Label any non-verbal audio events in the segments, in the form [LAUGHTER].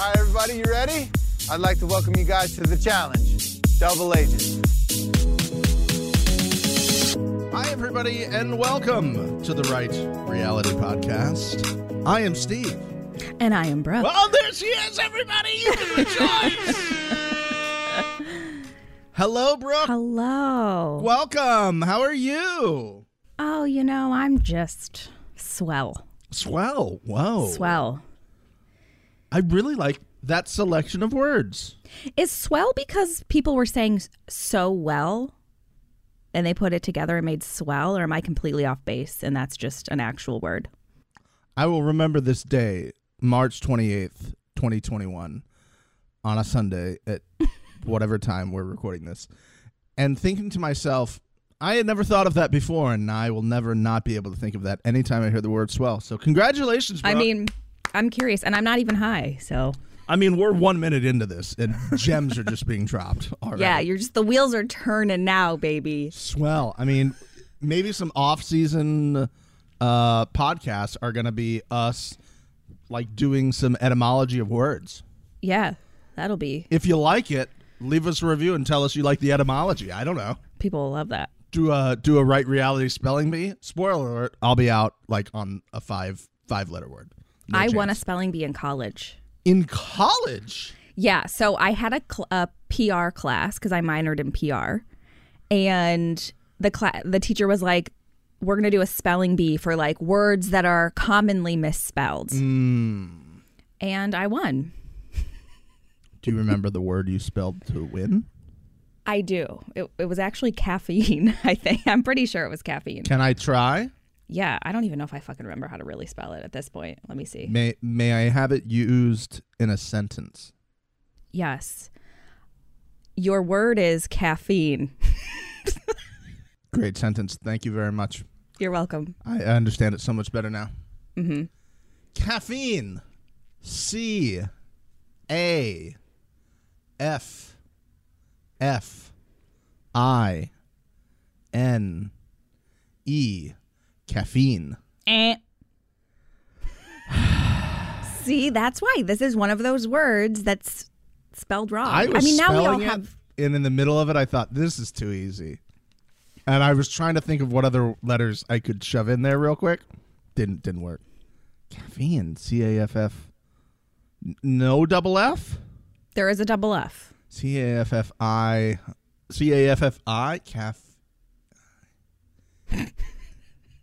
All right, everybody, you ready? I'd like to welcome you guys to the challenge Double Agent. Hi, everybody, and welcome to the Right Reality Podcast. I am Steve. And I am Brooke. Oh, there she is, everybody! You can rejoice! [LAUGHS] Hello, Brooke. Hello. Welcome. How are you? Oh, you know, I'm just swell. Swell. Whoa. Swell. I really like that selection of words. Is swell because people were saying so well and they put it together and made swell, or am I completely off base and that's just an actual word? I will remember this day, March 28th, 2021, on a Sunday at [LAUGHS] whatever time we're recording this, and thinking to myself, I had never thought of that before, and I will never not be able to think of that anytime I hear the word swell. So, congratulations, I mean, I'm curious, and I'm not even high, so I mean, we're one minute into this, and gems are just being dropped. Already. yeah, you're just the wheels are turning now, baby. swell. I mean, maybe some off-season uh, podcasts are going to be us like doing some etymology of words. Yeah, that'll be If you like it, leave us a review and tell us you like the etymology. I don't know. people will love that. Do a do a right reality spelling bee. Spoiler alert: I'll be out like on a five five letter word. No I won a spelling bee in college. in college. Yeah, so I had a, cl- a PR class because I minored in PR, and the cla- the teacher was like, "We're gonna do a spelling bee for like words that are commonly misspelled," Mm. and I won. Do you remember the word you spelled to win? I do. It, it was actually caffeine. [LAUGHS] I think I'm pretty sure it was caffeine. Can I try? Yeah, I don't even know if I fucking remember how to really spell it at this point. Let me see. May May I have it used in a sentence? Yes, your word is caffeine. [LAUGHS] Great sentence. Thank you very much. You're welcome. I understand it so much better now. hmm Caffeine. C A F F I N E. Caffeine. Eh. [SIGHS] See, that's why this is one of those words that's spelled wrong. I was mean, now we all it, have. and in the middle of it, I thought this is too easy, and I was trying to think of what other letters I could shove in there real quick. Didn't didn't work. Caffeine. C A F F. N- No double F. There is a double F. C A F F I. C A F F I. Caff. [LAUGHS]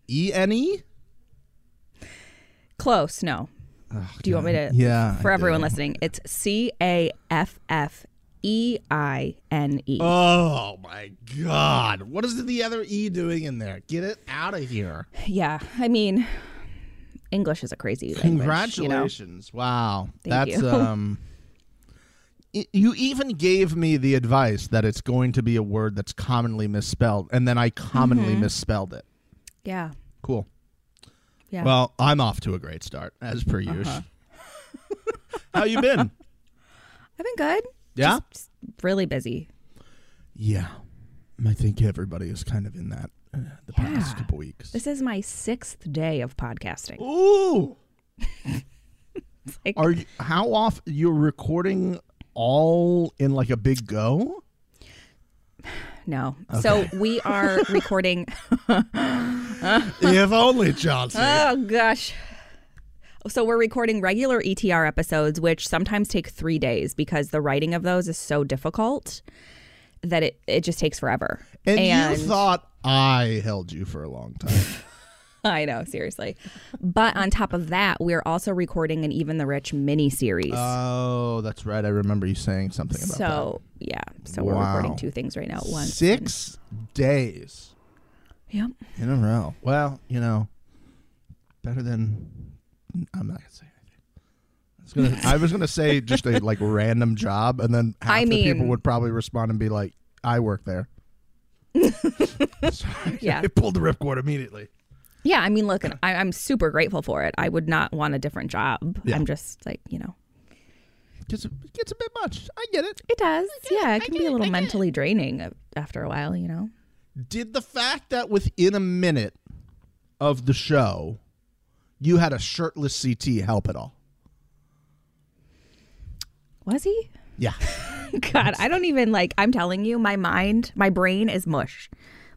E N E. Close. No. Do you want me to? Yeah. For I everyone do. listening, it's C A F F E I N E. Oh my God! What is the other E doing in there? Get it out of here! Yeah. I mean, English is a crazy language. You know? Congratulations! Wow, Thank that's you. [LAUGHS] um. You even gave me the advice that it's going to be a word that's commonly misspelled, and then I commonly Mm-hmm. misspelled it. Yeah. Cool. Yeah. Well, I'm off to a great start as per usual. Uh-huh. [LAUGHS] How you been? I've been good. Yeah. Just really busy. Yeah. I think everybody is kind of in that uh, the past couple weeks. This is my sixth day of podcasting. Ooh. [LAUGHS] Like- Are you, how off you're recording all in like a big go? [SIGHS] No. So we are [LAUGHS] recording. If [LAUGHS] only, Johnson. Oh gosh. So we're recording regular ETR episodes, which sometimes take three days because the writing of those is so difficult that it, it just takes forever. and, you thought I held you for a long time. [LAUGHS] I know, seriously. But on top of that, we're also recording an Even the Rich mini series. oh, that's right. I remember you saying something about that. so yeah. So we're recording two things right now at once. Six days Yep. in a row. Well, you know, better than I'm not gonna say anything. I was gonna, I was gonna say just a like random job, and then [LAUGHS] half I the people would probably respond and be like, "I work there." [LAUGHS] so [LAUGHS] Yeah. I pulled the ripcord immediately. Yeah, I mean, look, I, I'm super grateful for it. I would not want a different job. Yeah. I'm just like, you know, Gets a, gets a bit much. I get it. it does. Yeah, it can be a little mentally draining a- after a while, you know. Did the fact that within a minute of the show, you had a shirtless CT help at all? Was he? Yeah. [LAUGHS] God, I don't even like. I'm telling you, my mind, my brain is mush.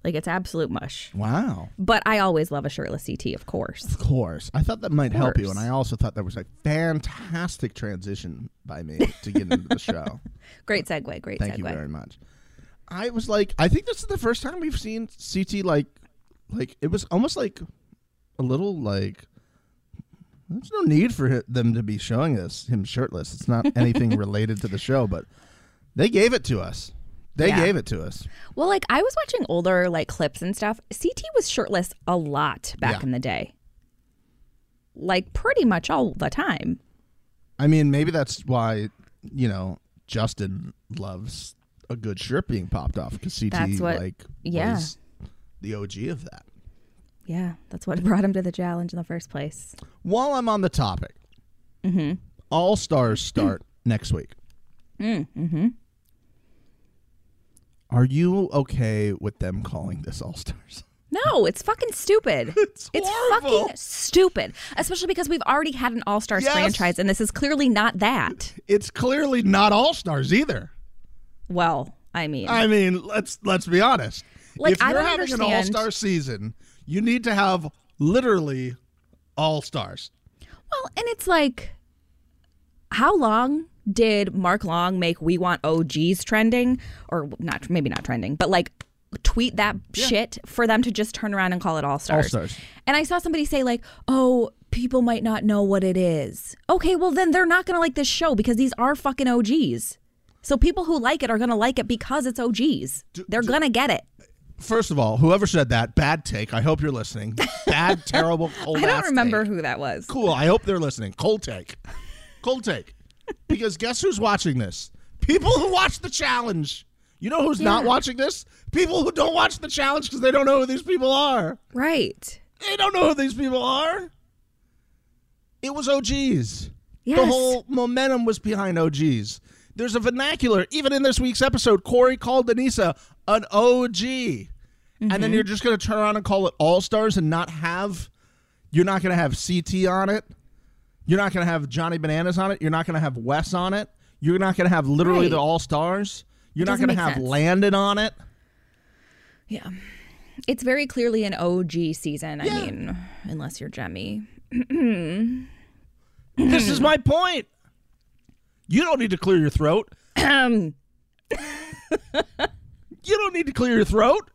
Like it's absolute mush. Wow. But I always love a shirtless CT, of course. Of course. I thought that might help you, and I also thought that was a fantastic transition by me to get into the [LAUGHS] show. Great segue. Great Thank segue. you very much. I was like, I think this is the first time we've seen CT like, like it was almost like a little like. There's no need for them to be showing us him shirtless. It's not anything [LAUGHS] related to the show, but they gave it to us. They Yeah. gave it to us. Well, like I was watching older like clips and stuff. CT was shirtless a lot back Yeah. in the day. Like pretty much all the time. I mean, maybe that's why you know Justin loves a good shirt being popped off because CT That's what- like yeah. was the OG of that. Yeah, that's what [LAUGHS] brought him to the challenge in the first place. While I'm on the topic, Mm-hmm. All Stars start [CLEARS THROAT] next week. Mm-hmm. Are you okay with them calling this All Stars? [LAUGHS] No, it's fucking stupid. [LAUGHS] It's It's fucking stupid. Especially because we've already had an All Stars Yes. franchise, and this is clearly not that. It's clearly not All Stars either. Well, I mean, I mean, let's let's be honest. Like, if you're having an All Star season, you need to have literally All Stars. well, and it's like, how long did Mark Long make "We Want OGs" trending, or not? Maybe not trending, but like tweet that shit for them to just turn around and call it All Stars. All-Stars. And I saw somebody say like, "Oh, people might not know what it is." Okay, well then they're not gonna like this show because these are fucking OGs. So people who like it are gonna like it because it's OGs. they're gonna get it. First of all, whoever said that, bad take. I hope you're listening. Bad, [LAUGHS] terrible, cold take. I don't remember take. who that was. Cool. I hope they're listening. Cold take. Cold take. Because guess who's watching this? People who watch the challenge. You know who's not watching this? People who don't watch the challenge because they don't know who these people are. Right. They don't know who these people are. It was OGs. Yes. The whole momentum was behind OGs. There's a vernacular. Even in this week's episode, Cory called Denisa an OG. And Mm-hmm. then you're just going to turn around and call it All Stars and not have, you're not going to have CT on it. You're not going to have Johnny Bananas on it. You're not going to have Wes on it. You're not going to have literally Right. the All Stars. You're not going to have sense. Landon on it. Yeah. It's very clearly an OG season. Yeah. I mean, unless you're Jemmye. [CLEARS THROAT] This is my point. You don't need to clear your throat. Um, [CLEARS THROAT] You don't need to clear your throat.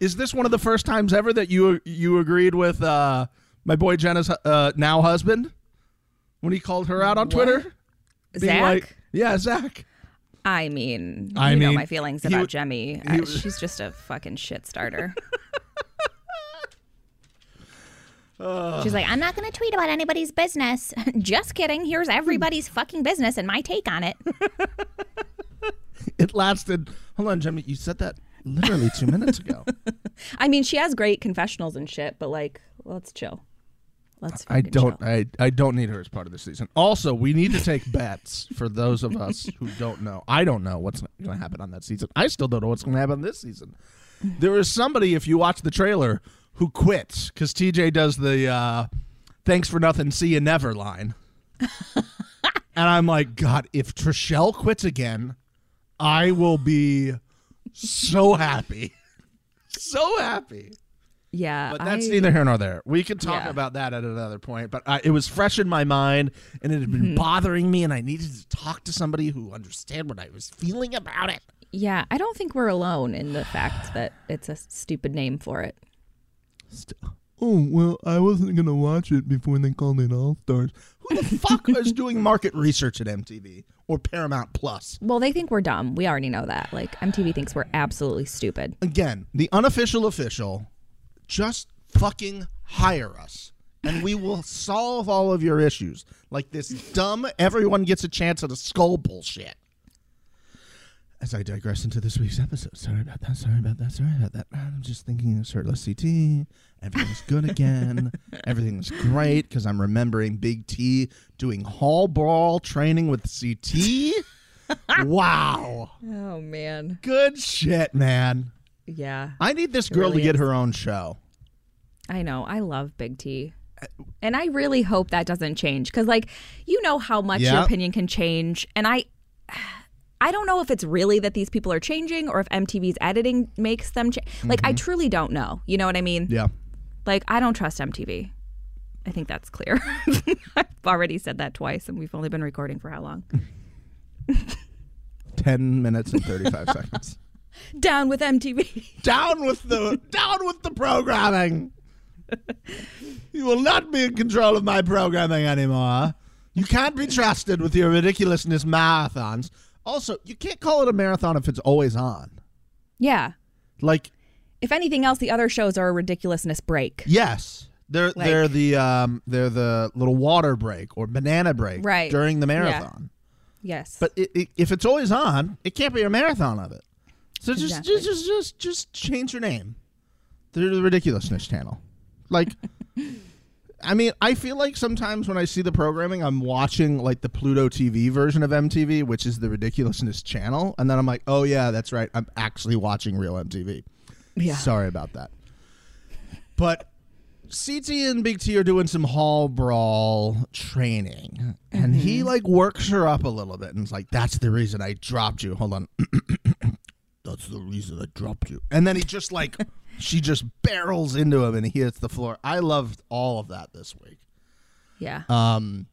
Is this one of the first times ever that you you agreed with uh, my boy Jenna's uh, now husband when he called her out on Twitter? Zach? like- yeah, Zach. I mean, I you know my feelings about w- Jemmye. he Uh, she's just a fucking shit starter. [LAUGHS] She's like, I'm not going to tweet about anybody's business. [LAUGHS] just kidding. Here's everybody's fucking business and my take on it. [LAUGHS] It lasted. Hold on, Jimmy. You said that literally two minutes ago. [LAUGHS] I mean, she has great confessionals and shit, but like, let's chill. Let's. I don't. chill. I, I don't need her as part of the season. Also, we need to take bets for those of us who don't know. I don't know what's going to happen on that season. I still don't know what's going to happen this season. There is somebody, if you watch the trailer, who quits because TJ does the uh, "Thanks for nothing, see you never" line, [LAUGHS] and I'm like, God, if Trishelle quits again, I will be so happy, [LAUGHS] so happy. Yeah, But that's I- neither here nor there. We can talk Yeah. about that at another point. But uh, it was fresh in my mind, and it had been Mm-hmm. bothering me, and I needed to talk to somebody who understand what I was feeling about it. Yeah, I don't think we're alone in the fact that it's a stupid name for it. Oh well, I wasn't gonna watch it before they called it All Stars. Who the [LAUGHS] fuck is doing market research at MTV or Paramount Plus? Well, they think we're dumb. We already know that. Like MTV thinks we're absolutely stupid. Again, the unofficial official, just fucking hire us. And we will [LAUGHS] solve all of your issues. Like this dumb, everyone gets a chance at a skull bullshit. As I digress into this week's episode. Sorry about that. Sorry about that. Sorry about that. I'm just thinking of shirtless CT. Everything's good again. [LAUGHS] Everything's great because I'm remembering Big T doing hall brawl training with CT. [LAUGHS] wow. Oh man. Good shit, man. Yeah. I need this girl really to get is. her own show. I know. I love Big T. And I really hope that doesn't change because, like, you know how much your opinion can change. And I, I don't know if it's really that these people are changing or if MTV's editing makes them change. Like, I mm-hmm. truly don't know. You know what I mean? Yeah. Like, I don't trust MTV. I think that's clear. [LAUGHS] I've already said that twice, and we've only been recording for how long? [LAUGHS] 10 minutes and 35 seconds. [LAUGHS] Down with MTV. Down with the down with the programming. You will not be in control of my programming anymore. You can't be trusted with your ridiculousness marathons. Also, you can't call it a marathon if it's always on. yeah. Like, If anything else, the other shows are a ridiculousness break. yes, they're Like- they're the um they're the little water break or banana break Right. during the Yeah. marathon. Yes. But it, it, if it's always on, it can't be a marathon of it. So just Exactly. just just just just change your name. They're the ridiculousness channel. Like [LAUGHS] I mean, I feel like sometimes when I see the programming, I'm watching like the Pluto TV version of MTV, which is the ridiculousness channel, and then I'm like, "Oh yeah, that's right. I'm actually watching real MTV." yeah. Sorry about that. But CT and Big T are doing some hall brawl training. And he Mm-hmm. like works her up a little bit and is like, That's the reason I dropped you. Hold on. [CLEARS THROAT] That's the reason I dropped you. And then he just like she just barrels into him and he hits the floor. I loved all of that this week. yeah. Um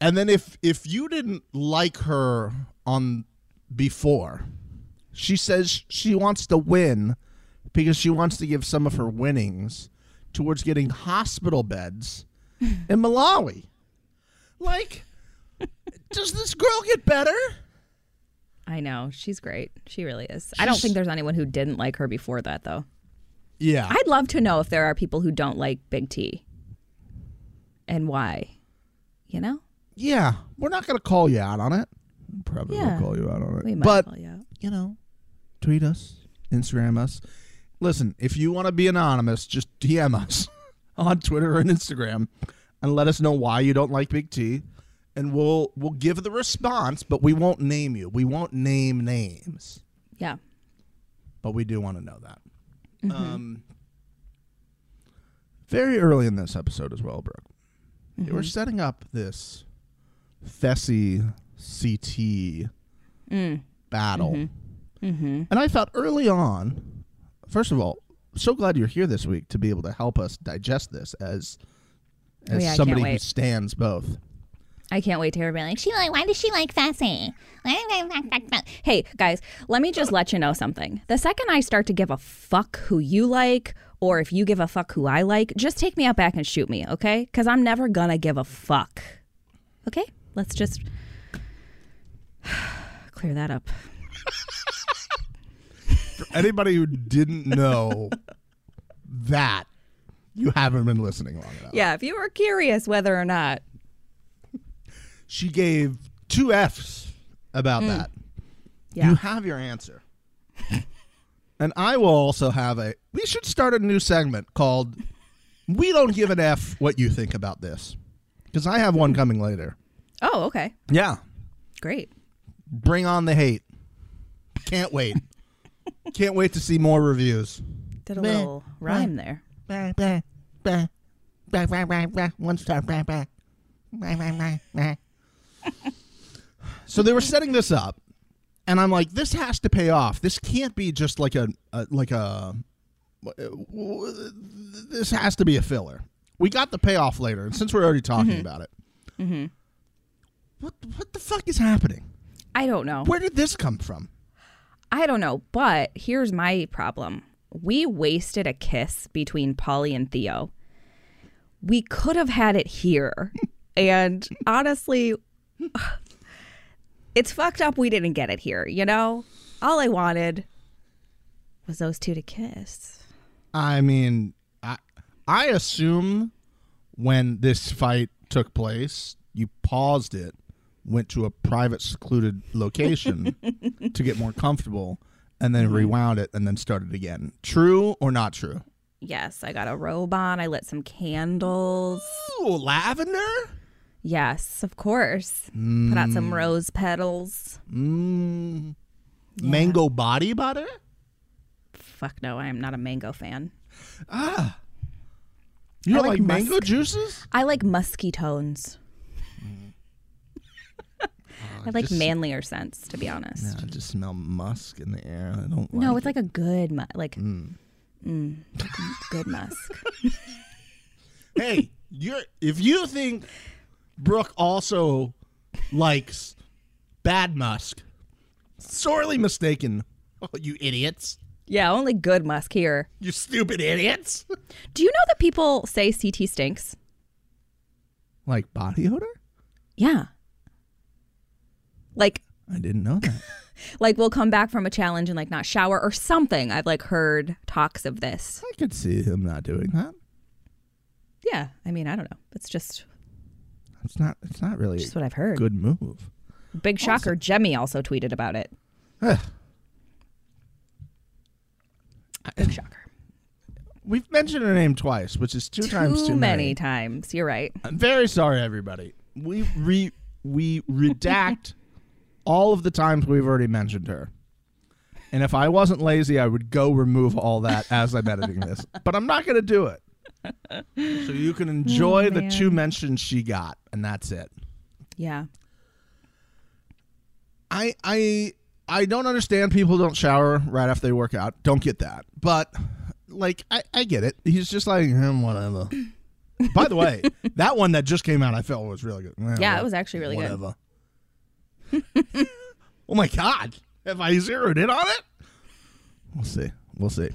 and then if if you didn't like her on before, she says she wants to win because she wants to give some of her winnings towards getting hospital beds [LAUGHS] in Malawi. Like does this girl get better? I know. She's great. She really is. I don't think there's anyone who didn't like her before that, though. Yeah. I'd love to know if there are people who don't like Big T and why. You know? yeah. We're not gonna call you out on it. Probably Yeah. will call you out on it. We might but call you out. you know, tweet us, Instagram us. Listen, if you want to be anonymous, just DM us [LAUGHS] on Twitter and Instagram and let us know why you don't like Big T. And we'll we'll give the response, but we won't name you. We won't name names. Yeah. But we do want to know that. Um, very early in this episode as well, Brooke. They were setting up this Fessy CT battle. And I thought early on, first of all, so glad you're here this week to be able to help us digest this as Oh, as yeah, somebody who stands both. I can't wait to hear everybody like, She like, why does she like Fessy? hey, guys, let me just let you know something. The second I start to give a fuck who you like, or if you give a fuck who I like, just take me out back and shoot me, okay? Because I'm never gonna give a fuck. Okay? Let's just [SIGHS] clear that up. For anybody who didn't know that, you haven't been listening long enough. Yeah, if you were curious whether or not. She gave two F's about that. Yeah. You have your answer. and I will also have a. We should start a new segment called We Don't Give an F What You Think About This. Because I have one coming later. Oh, okay. Yeah. Great. Bring on the hate. Can't wait. Can't wait to see more reviews. Did a Meh. little rhyme there. Bah, bah, bah. Bah, bah, bah, bah. One star. Bah, bah. Bah, bah, bah, bah. [LAUGHS] So they were setting this up, and I'm like, this has to pay off. This can't be just like a, a like a. This has to be a filler. We got the payoff later, and since we're already talking mm-hmm. about it, mm-hmm. what what the fuck is happening? I don't know. Where did this come from? I don't know, but here's my problem. We wasted a kiss between Polly and Theo. We could have had it here. and honestly, [LAUGHS] it's fucked up we didn't get it here, you know? All I wanted was those two to kiss. I mean, I I assume when this fight took place, you paused it, went to a private, secluded location [LAUGHS] to get more comfortable, and then mm-hmm. rewound it and then started again. True or not true? Yes, I got a robe on. I lit some candles. Ooh, lavender. Yes, of course. Put out some rose petals. Mm. Mango body butter. Fuck no, I am not a mango fan. Ah. You don't like, like mango juices? I like musky tones. [LAUGHS] I like just- manlier scents, to be honest. Yeah, I just smell musk in the air. I don't. no, like it's like a good, mu- like Mm. mm, good musk. [LAUGHS] hey, you're if you think Brooke also likes bad musk, sorely mistaken. Oh, [LAUGHS] you idiots! Yeah, only good musk here. You stupid idiots! Do you know that people say CT stinks? like body odor? Yeah. Like I didn't know that. [LAUGHS] like we'll come back from a challenge and like not shower or something. I've like heard talks of this. I could see him not doing that. Yeah, I mean, I don't know. It's just It's not. It's not really just what I've heard. good move. Big shocker. Jemmye also tweeted about it. Ugh. [SIGHS] Big shocker. We've mentioned her name twice, which is two times too many times. You're right. I'm very sorry, everybody. We re we redact [LAUGHS] all of the times we've already mentioned her. And if I wasn't lazy, I would go remove all that as I'm editing this. [LAUGHS] But I'm not going to do it. So you can enjoy oh, the two mentions she got, and that's it. Yeah. I I I don't understand people don't shower right after they work out. Don't get that. But like I, I get it. He's just like him, whatever. [LAUGHS] By the way, that one that just came out I felt was really good. Well, Yeah, it was actually really good. whatever. [LAUGHS] oh my god. Have I zeroed in on it? We'll see. We'll see.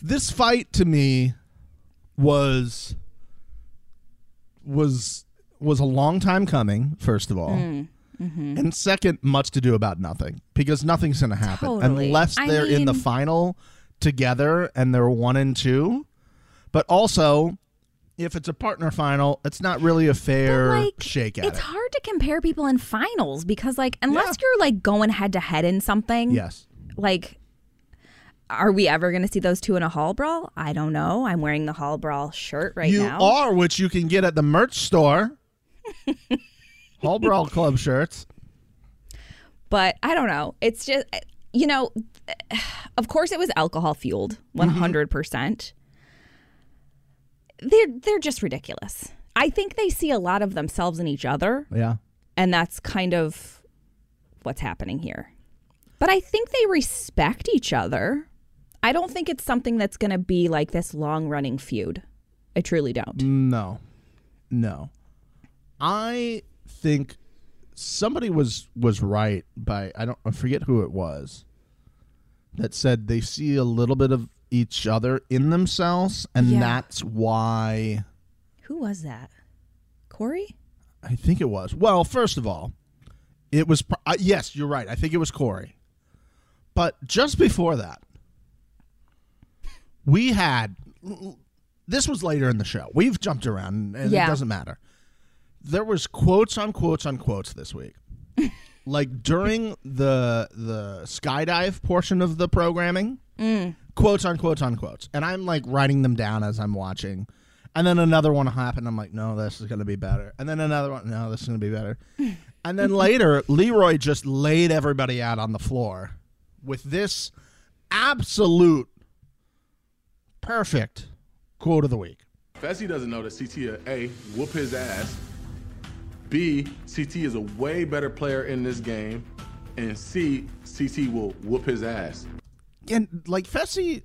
This fight to me was was was a long time coming, first of all. Mm, mm-hmm. And second, much to do about nothing because nothing's going to happen Totally. unless they're in the final together and they're one and two. But also, if it's a partner final, it's not really a fair like, shake at It's it. hard to compare people in finals because, like, unless Yeah. you're like going head to head in something, Yes. like, are we ever going to see those two in a hall brawl? I don't know. I'm wearing the hall brawl shirt right you now. You are, which you can get at the merch store. [LAUGHS] Hall Brawl Club shirts. but I don't know. It's just, you know, of course it was alcohol fueled, Mm-hmm. 100. percent They're they're just ridiculous. I think they see a lot of themselves in each other, Yeah. and that's kind of what's happening here. But I think they respect each other. I don't think it's something that's going to be like this long running feud. I truly don't. No. No. I think somebody was was right by I don't I forget who it was that said they see a little bit of each other in themselves and Yeah. that's why Who was that? Cory? I think it was. Well, first of all, it was uh, yes, you're right. I think it was Cory. But just before that, we had this was later in the show. We've jumped around and Yeah. it doesn't matter. There was quotes on quotes on quotes this week. [LAUGHS] like during the the skydive portion of the programming, mm. quotes on quotes on quotes. And I'm like writing them down as I'm watching. And then another one happened. I'm like, no, this is going to be better. And then another one, no, this is going to be better. [LAUGHS] and then later, Leroy just laid everybody out on the floor with this absolute perfect quote of the week. Fessy doesn't know that CT a whoop his ass. B CT is a way better player in this game, and C CT will whoop his ass. And like Fessy,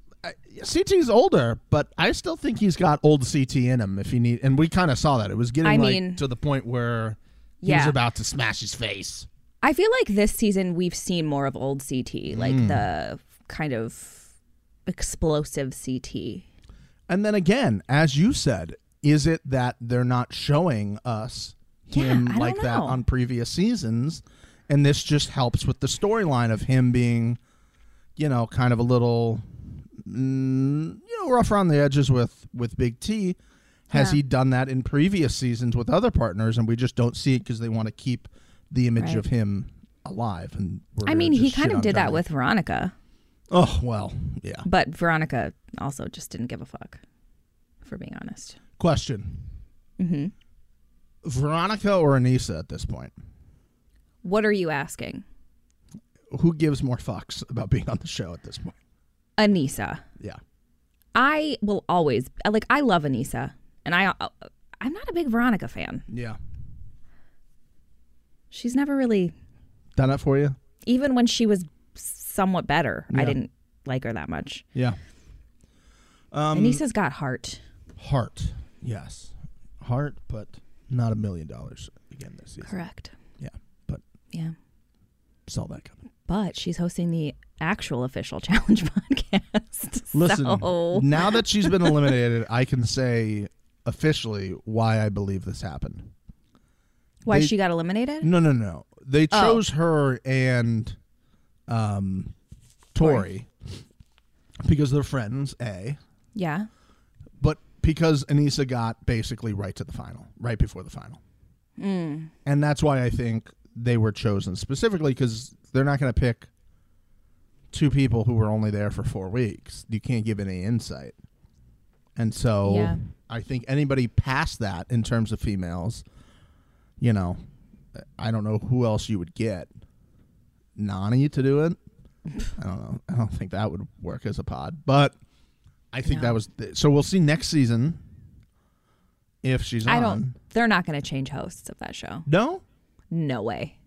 CT's older, but I still think he's got old CT in him if he need. And we kind of saw that it was getting I like mean- to the point where he was about to smash his face. I feel like this season we've seen more of old CT, like Mm. the kind of explosive CT. And then again, as you said, is it that they're not showing us Yeah, him like that on previous seasons? And this just helps with the storyline of him being, you know, kind of a little, mm, you know, rough around the edges with with Big T. Has Yeah. he done that in previous seasons with other partners, and we just don't see it because they want to keep the image Right. of him alive? And I mean, he kind of did that with Veronica, Oh well, yeah. but Veronica also just didn't give a fuck, for being honest. Question: hmm Veronica or Aneesa at this point? What are you asking? who gives more fucks about being on the show at this point? Aneesa. Yeah. I will always like I love Aneesa And I, uh, I'm not a big Veronica fan. Yeah. She's never really, Done it for you? even when she was somewhat better, I didn't like her that much. Yeah. Um, Aneesa's got heart. heart. Yes. Heart, but not a million dollars again this season. Correct. Yeah. But Yeah. saw that coming. But she's hosting the actual official [LAUGHS] challenge podcast. Listen, So, now that she's been eliminated, I can say officially why I believe this happened. why they- she got eliminated? No, no, no. They Oh. chose her and um Tori because they're friends, A. Yeah. But because Aneesa got basically right to the final, right before the final. Mm. And that's why I think they were chosen specifically because they're not going to pick two people who were only there for four weeks. You can't give any insight. And so Yeah. I think anybody past that in terms of females, you know, I don't know who else you would get. Nany to do it. I don't know. I don't think that would work as a pod, but I think No. that was so. We'll see next season if she's I on. don't. They're not going to change hosts of that show. No. No way.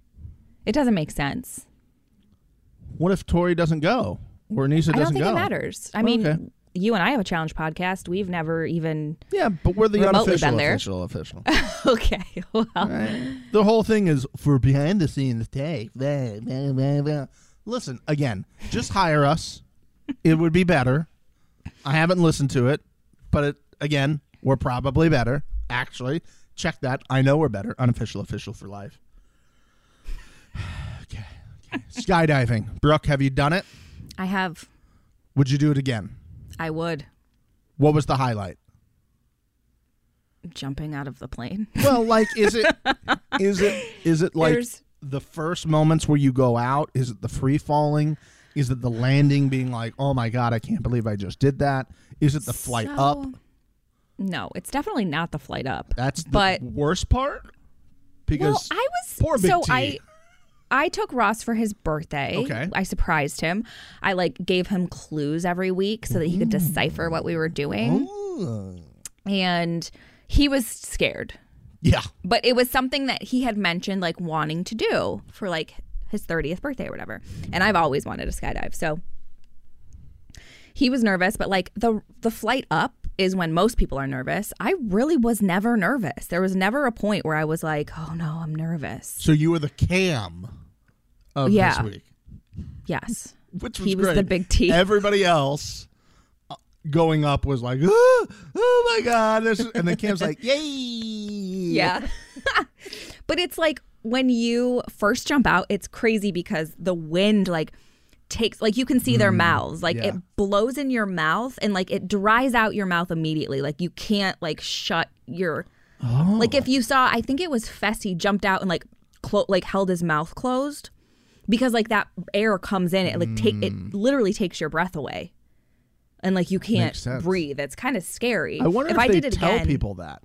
It doesn't make sense. What if Tori doesn't go or Nisa I doesn't don't think go? it matters. I mean, Okay. You and I have a challenge podcast. We've never even. Yeah, but we're the unofficial been there. official official. [LAUGHS] okay. Well, Right? The whole thing is for behind the scenes take. Blah, blah, blah, blah. Listen, again, just hire us. It would be better. I haven't listened to it, but it, again, we're probably better. Actually, check that. I know we're better. Unofficial official for life. [SIGHS] okay. okay. Skydiving. Brooke, have you done it? I have. Would you do it again? I would What was the highlight? jumping out of the plane. [LAUGHS] Well, like, is it [LAUGHS] is it is it like There's- the first moments where you go out? Is it the free falling? Is it the landing being like, oh my god, I can't believe I just did that? Is it the flight up? No, it's definitely not the flight up. That's the but worst part. Because well, I was poor Big so T. I I took Ross for his birthday. Okay. I surprised him. I like gave him clues every week so that he could mm. decipher what we were doing. Ooh. And he was scared. yeah, But it was something that he had mentioned like wanting to do for like his 30th birthday or whatever. And I've always wanted to skydive. So he was nervous, but like the the flight up is when most people are nervous. I really was never nervous. There was never a point where I was like, "Oh no, I'm nervous." so you were the cam of Yeah. this week, Yes. which was He was great. the big T. Everybody else uh, going up was like, oh, oh my god, this, and then Cam's like, yay, [LAUGHS] Yeah. [LAUGHS] but it's like when you first jump out, it's crazy because the wind like takes like you can see their mouths. Like yeah. it blows in your mouth and like it dries out your mouth immediately. Like you can't like shut your like if you saw I think it was Fessy jumped out and like clo- like held his mouth closed because like that air comes in it like take it mm. literally takes your breath away. And like you can't Makes sense. breathe. It's kind of scary. I wonder if, I they did it tell people that.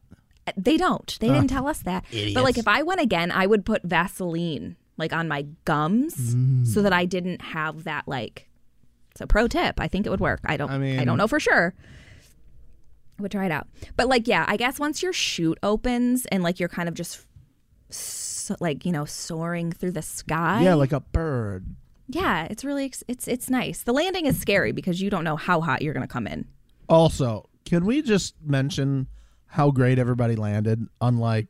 Uh, they don't. They didn't tell us that. But like if I went again, I would put Vaseline like on my gums so mm. that I didn't have that like it's a pro tip. I think it would work. I don't I I, mean- don't know for sure. I would try it out. But like yeah, I guess once your chute opens and like you're kind of just so, like, you know, soaring through the sky. Yeah, like a bird. Yeah, it's really ex- it's it's nice. The landing is scary because you don't know how hot you're going to come in. Also, can we just mention how great everybody landed? Unlike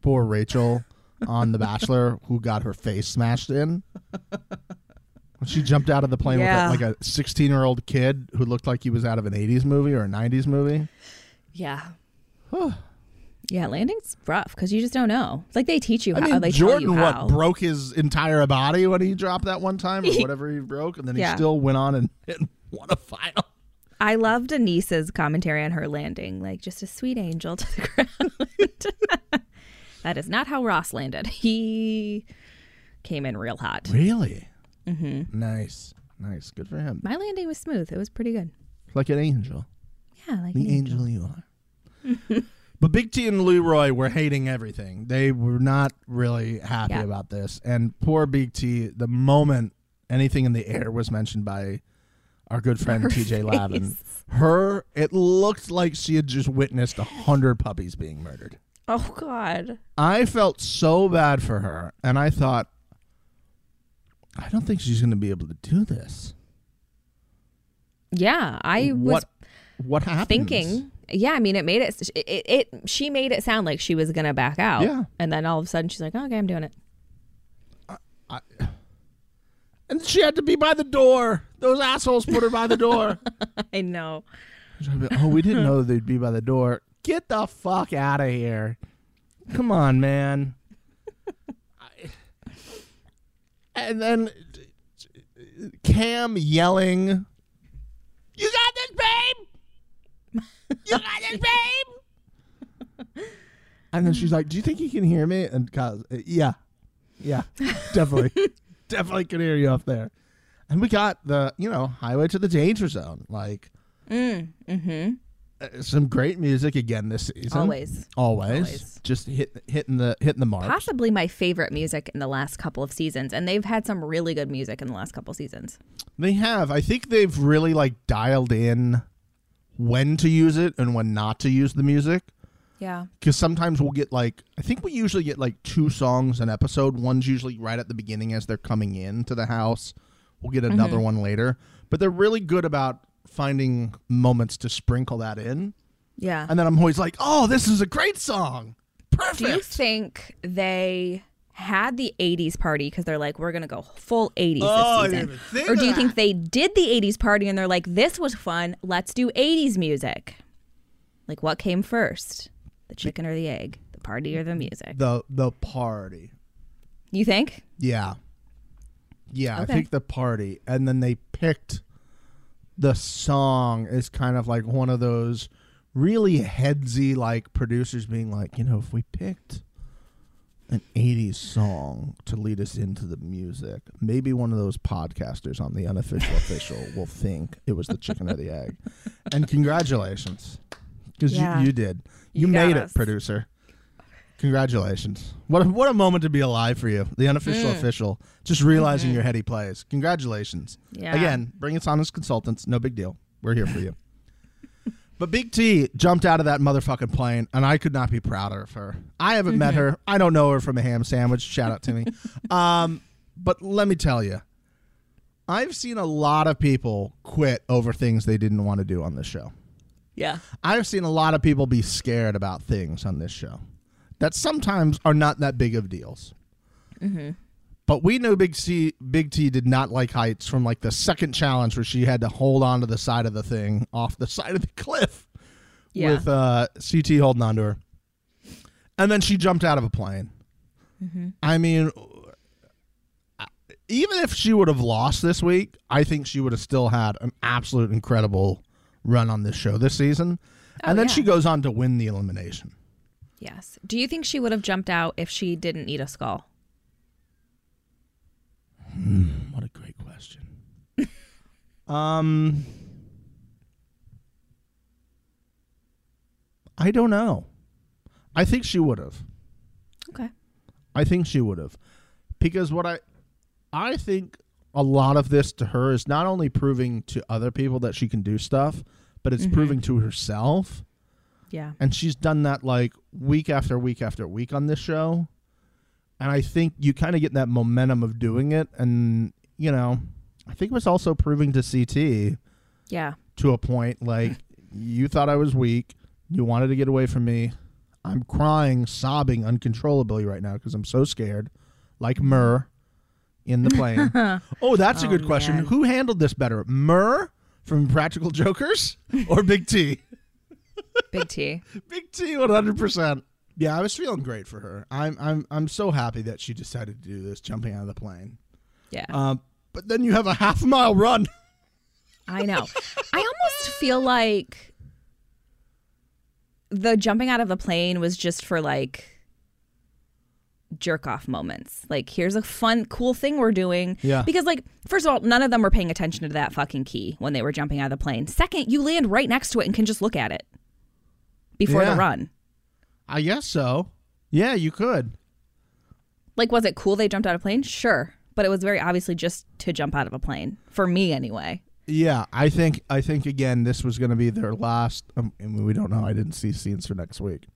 poor Rachel [LAUGHS] on The Bachelor, who got her face smashed in. She jumped out of the plane Yeah. with a, like a 16 year old kid who looked like he was out of an 80s movie or a 90s movie. Yeah. Yeah, landing's rough because you just don't know. It's like they teach you I how. mean, they Jordan, what, how. broke his entire body when he dropped that one time or [LAUGHS] whatever he broke, and then he still went on and, [LAUGHS] and won a final. I loved Aneesa's commentary on her landing, like just a sweet angel to the [LAUGHS] ground. that is not how Ross landed. He came in real hot. Really? Mm-hmm. Nice. Nice. Good for him. My landing was smooth. It was pretty good. Like an angel. Yeah, like The an angel you are. But Big T and Leroy were hating everything. They were not really happy Yeah. about this. And poor Big T, the moment anything in the air was mentioned by our good friend Her TJ Lavin, her it looked like she had just witnessed a hundred puppies being murdered. Oh God. I felt so bad for her, and I thought, I don't think she's going to be able to do this. Yeah, I was what what happened? thinking. Yeah, I mean, it made it, it. It. She made it sound like she was gonna back out. Yeah. And then all of a sudden, she's like, "Okay, I'm doing it." and she had to be by the door. Those assholes put her by the door. [LAUGHS] I know. oh, we didn't know they'd be by the door. Get the fuck out of here! Come on, man. [LAUGHS] I- and then Cam yelling, "You got this, babe! You got this, babe!" [LAUGHS] And then she's like, "Do you think you can hear me?" And Kyle's, "Uh, "Yeah, yeah, definitely, [LAUGHS] definitely can hear you up there." And we got the, you know, highway to the danger zone, like Mm-hmm. uh, some great music again this season. Always. always, Always. just hit hitting the hitting the mark. Possibly my favorite music in the last couple of seasons, and they've had some really good music in the last couple seasons. They have. I think they've really like dialed in when to use it and when not to use the music. Yeah. Because sometimes we'll get like I think we usually get like two songs an episode. One's usually right at the beginning as they're coming into the house. We'll get another Mm-hmm. one later. But they're really good about finding moments to sprinkle that in. Yeah. And then I'm always like, oh, this is a great song. Perfect. Do you think they had the 80s party because they're like, we're going to go full 80s Oh, I this didn't season? even think or of do you that. think they did the 80s party and they're like, this was fun. Let's do 80s music? Like, what came first? The chicken or the egg? The party or the music? the the party. You think? Yeah. Yeah, I think the party. And then they picked the song is kind of like one of those really headsy like producers being like, you know, if we picked an 80s song to lead us into the music, maybe one of those podcasters on the unofficial official [LAUGHS] will think it was the chicken or the egg. And congratulations. Because Yeah. you, you did. You, You made it, producer. Congratulations. What a, what a moment to be alive for you. The unofficial Mm. official. Just realizing your heady plays. Congratulations. Mm-hmm. Yeah. Again, bring us on as consultants. No big deal. We're here for you. But Big T jumped out of that motherfucking plane, and I could not be prouder of her. I haven't met Mm-hmm. her. I don't know her from a ham sandwich. Shout out to me. [LAUGHS] um, but let me tell you, I've seen a lot of people quit over things they didn't want to do on this show. Yeah. I've seen a lot of people be scared about things on this show that sometimes are not that big of deals. But we know Big C, Big T did not like heights from like the second challenge where she had to hold on to the side of the thing off the [LAUGHS] side of the cliff Yeah. with uh, CT holding on to her, and then she jumped out of a plane. I mean, uh, even if she would have lost this week, I think she would have still had an absolute incredible run on this show this season. and then yeah. she goes on to win the elimination. Yes. Do you think she would have jumped out if she didn't eat a skull? What a great question. [LAUGHS] um, I don't know. I think she would have. Okay. I think she would have, because what I, I think a lot of this to her is not only proving to other people that she can do stuff, but it's proving to herself. Yeah. and she's done that like week after week after week on this show and i think you kind of get that momentum of doing it and you know i think it was also proving to ct Yeah. to a point like [LAUGHS] you thought i was weak you wanted to get away from me i'm crying sobbing uncontrollably right now because i'm so scared like murr in the plane [LAUGHS] oh that's a Oh, good question man. who handled this better murr from practical jokers or big t Big T. [LAUGHS] Big T, one hundred percent. Yeah, I was feeling great for her. I'm I'm I'm so happy that she decided to do this, jumping out of the plane. Yeah. Um, but then you have a half mile run. [LAUGHS] I know. I almost feel like the jumping out of the plane was just for like jerk off moments. Like, here's a fun, cool thing we're doing. Yeah. Because, like, first of all, none of them were paying attention to that fucking key when they were jumping out of the plane. Second, you land right next to it and can just look at it before Yeah. the run. I guess so. Yeah, you could. Like, was it cool they jumped out of a plane? Sure. But it was very obviously just to jump out of a plane. For me, anyway. Yeah, I think I think again this was going to be their last. Um, I mean, we don't know. I didn't see scenes for next week.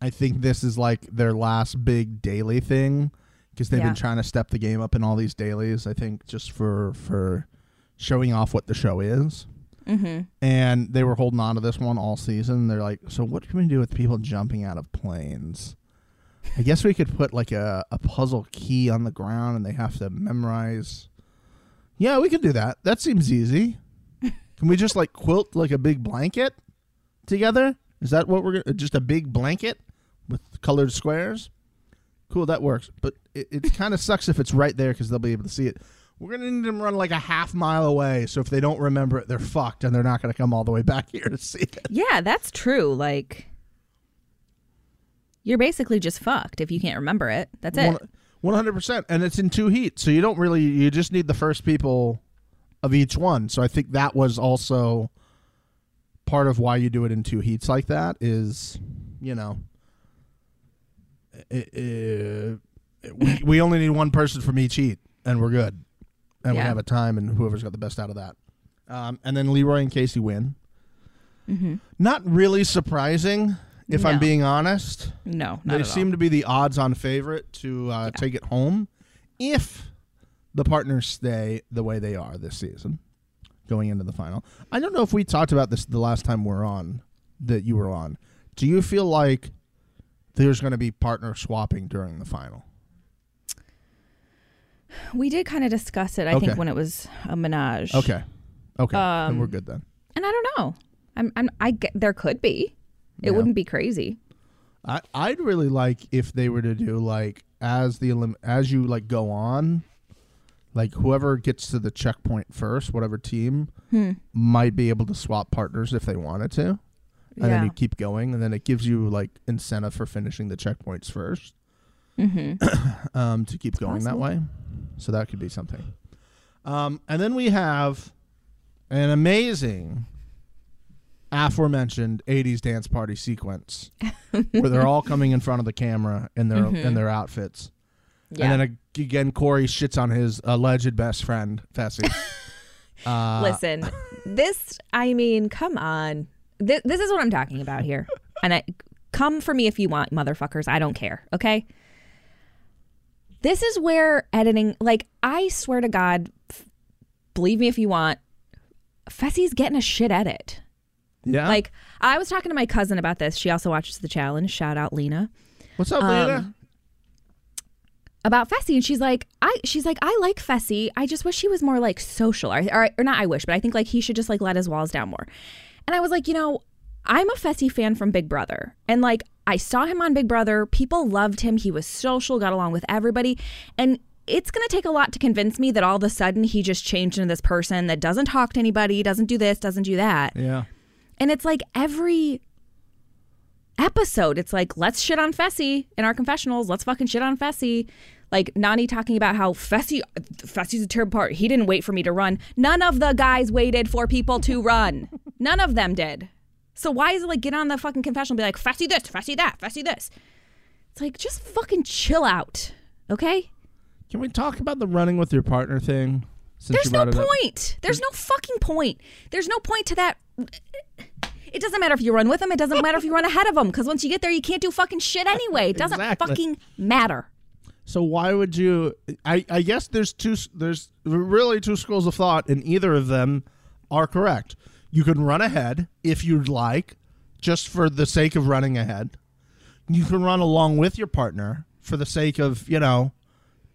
I think this is like their last big daily thing because they've Yeah. been trying to step the game up in all these dailies. I think just for for showing off what the show is. Mm-hmm. And they were holding on to this one all season. They're like, so what can we do with people jumping out of planes? I guess we could put like a, a puzzle key on the ground and they have to memorize. Yeah, we could do that. That seems easy. [LAUGHS] Can we just like quilt like a big blanket together? Is that what we're gonna just a big blanket with colored squares? Cool, that works. But it, it kind of sucks if it's right there because they'll be able to see it. We're gonna need them to run like a half mile away, so if they don't remember it, they're fucked, and they're not gonna come all the way back here to see it. Yeah, that's true. Like, you're basically just fucked if you can't remember it. That's it. One hundred percent, and it's in two heats, so you don't really. You just need the first people of each one. So I think that was also part of why you do it in two heats like that. Is you know, it, it, we we only need one person from each heat, and we're good, and we Yeah. have a time, and whoever's got the best out of that. Um, and then Leroy and Kaycee win. Mm-hmm. Not really surprising, if I'm being honest No, not they seem all. to be the odds-on favorite to uh, take it home if the partners stay the way they are this season, going into the final. I don't know if we talked about this the last time we're on that you were on. Do you feel like there's going to be partner swapping during the final? We did kind of discuss it. I Okay. think when it was a menage. Okay, okay, then Um, we're good then. And I don't know. I'm. I'm. I get there could be. It Yeah. wouldn't be crazy. I I'd really like if they were to do like as the elim- as you like go on, like whoever gets to the checkpoint first, whatever team Hmm. might be able to swap partners if they wanted to, and then Yeah. you keep going, and then it gives you like incentive for finishing the checkpoints first, Mm-hmm. [COUGHS] um, to keep going that way. So that could be something. Um, and then we have an amazing aforementioned 80s dance party sequence [LAUGHS] where they're all coming in front of the camera in their Mhm. in their outfits. Yeah. And then again Cory shits on his alleged best friend, Fessy. [LAUGHS] uh, Listen, this. I mean, come on. This, this is what I'm talking about here. And I come for me if you want, motherfuckers. I don't care. Okay. This is where editing. Like, I swear to God, f- believe me if you want. Fessy's getting a shit edit. Yeah. Like, I was talking to my cousin about this. She also watches the challenge. Shout out Lena. What's up, Lena? um, about Fessy, and she's like, I she's like, I like Fessy. I just wish he was more like social, or, or or not. I wish, but I think like he should just like let his walls down more. And I was like, you know, I'm a Fessy fan from Big Brother, and like I saw him on Big Brother. People loved him. He was social, got along with everybody, and. It's going to take a lot to convince me that all of a sudden he just changed into this person that doesn't talk to anybody, doesn't do this, doesn't do that. yeah. And it's like every episode, it's like, let's shit on Fessy in our confessionals. Let's fucking shit on Fessy. Like Nany talking about how Fessy, Fessy's a terrible part. He didn't wait for me to run. None of the guys waited for people to run. None of them did. So why is it like get on the fucking confessional and be like, Fessy this, Fessy that, Fessy this? It's like, just fucking chill out. Okay? Can we talk about the running with your partner thing? Since There's you no it up? point. There's no fucking point. There's no point to that. It doesn't matter if you run with them. It doesn't matter if you run ahead of them. Because once you get there, you can't do fucking shit anyway. It doesn't Exactly. fucking matter. So why would you? I I guess there's two. There's really two schools of thought, and either of them are correct. You can run ahead if you'd like, just for the sake of running ahead. You can run along with your partner for the sake of you know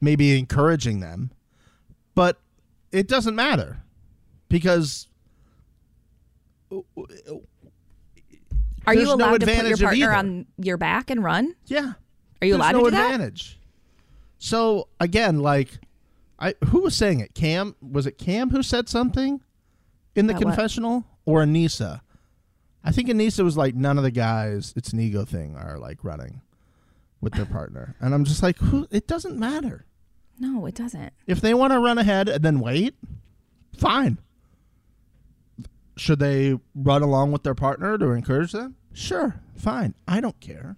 maybe encouraging them, but it doesn't matter because Are you no allowed to put your partner on your back and run? yeah, Are you there's allowed no to do that? advantage. So again, like, I who was saying it? Kam was it? Kam who said something in the About what? confessional or Aneesa? I think Aneesa was like, none of the guys. It's an ego thing. Are like running with their partner, and I'm just like, who? It doesn't matter No, it doesn't. if they want to run ahead and then wait. Fine. Should they run along with their partner to encourage them? Sure, fine. I don't care.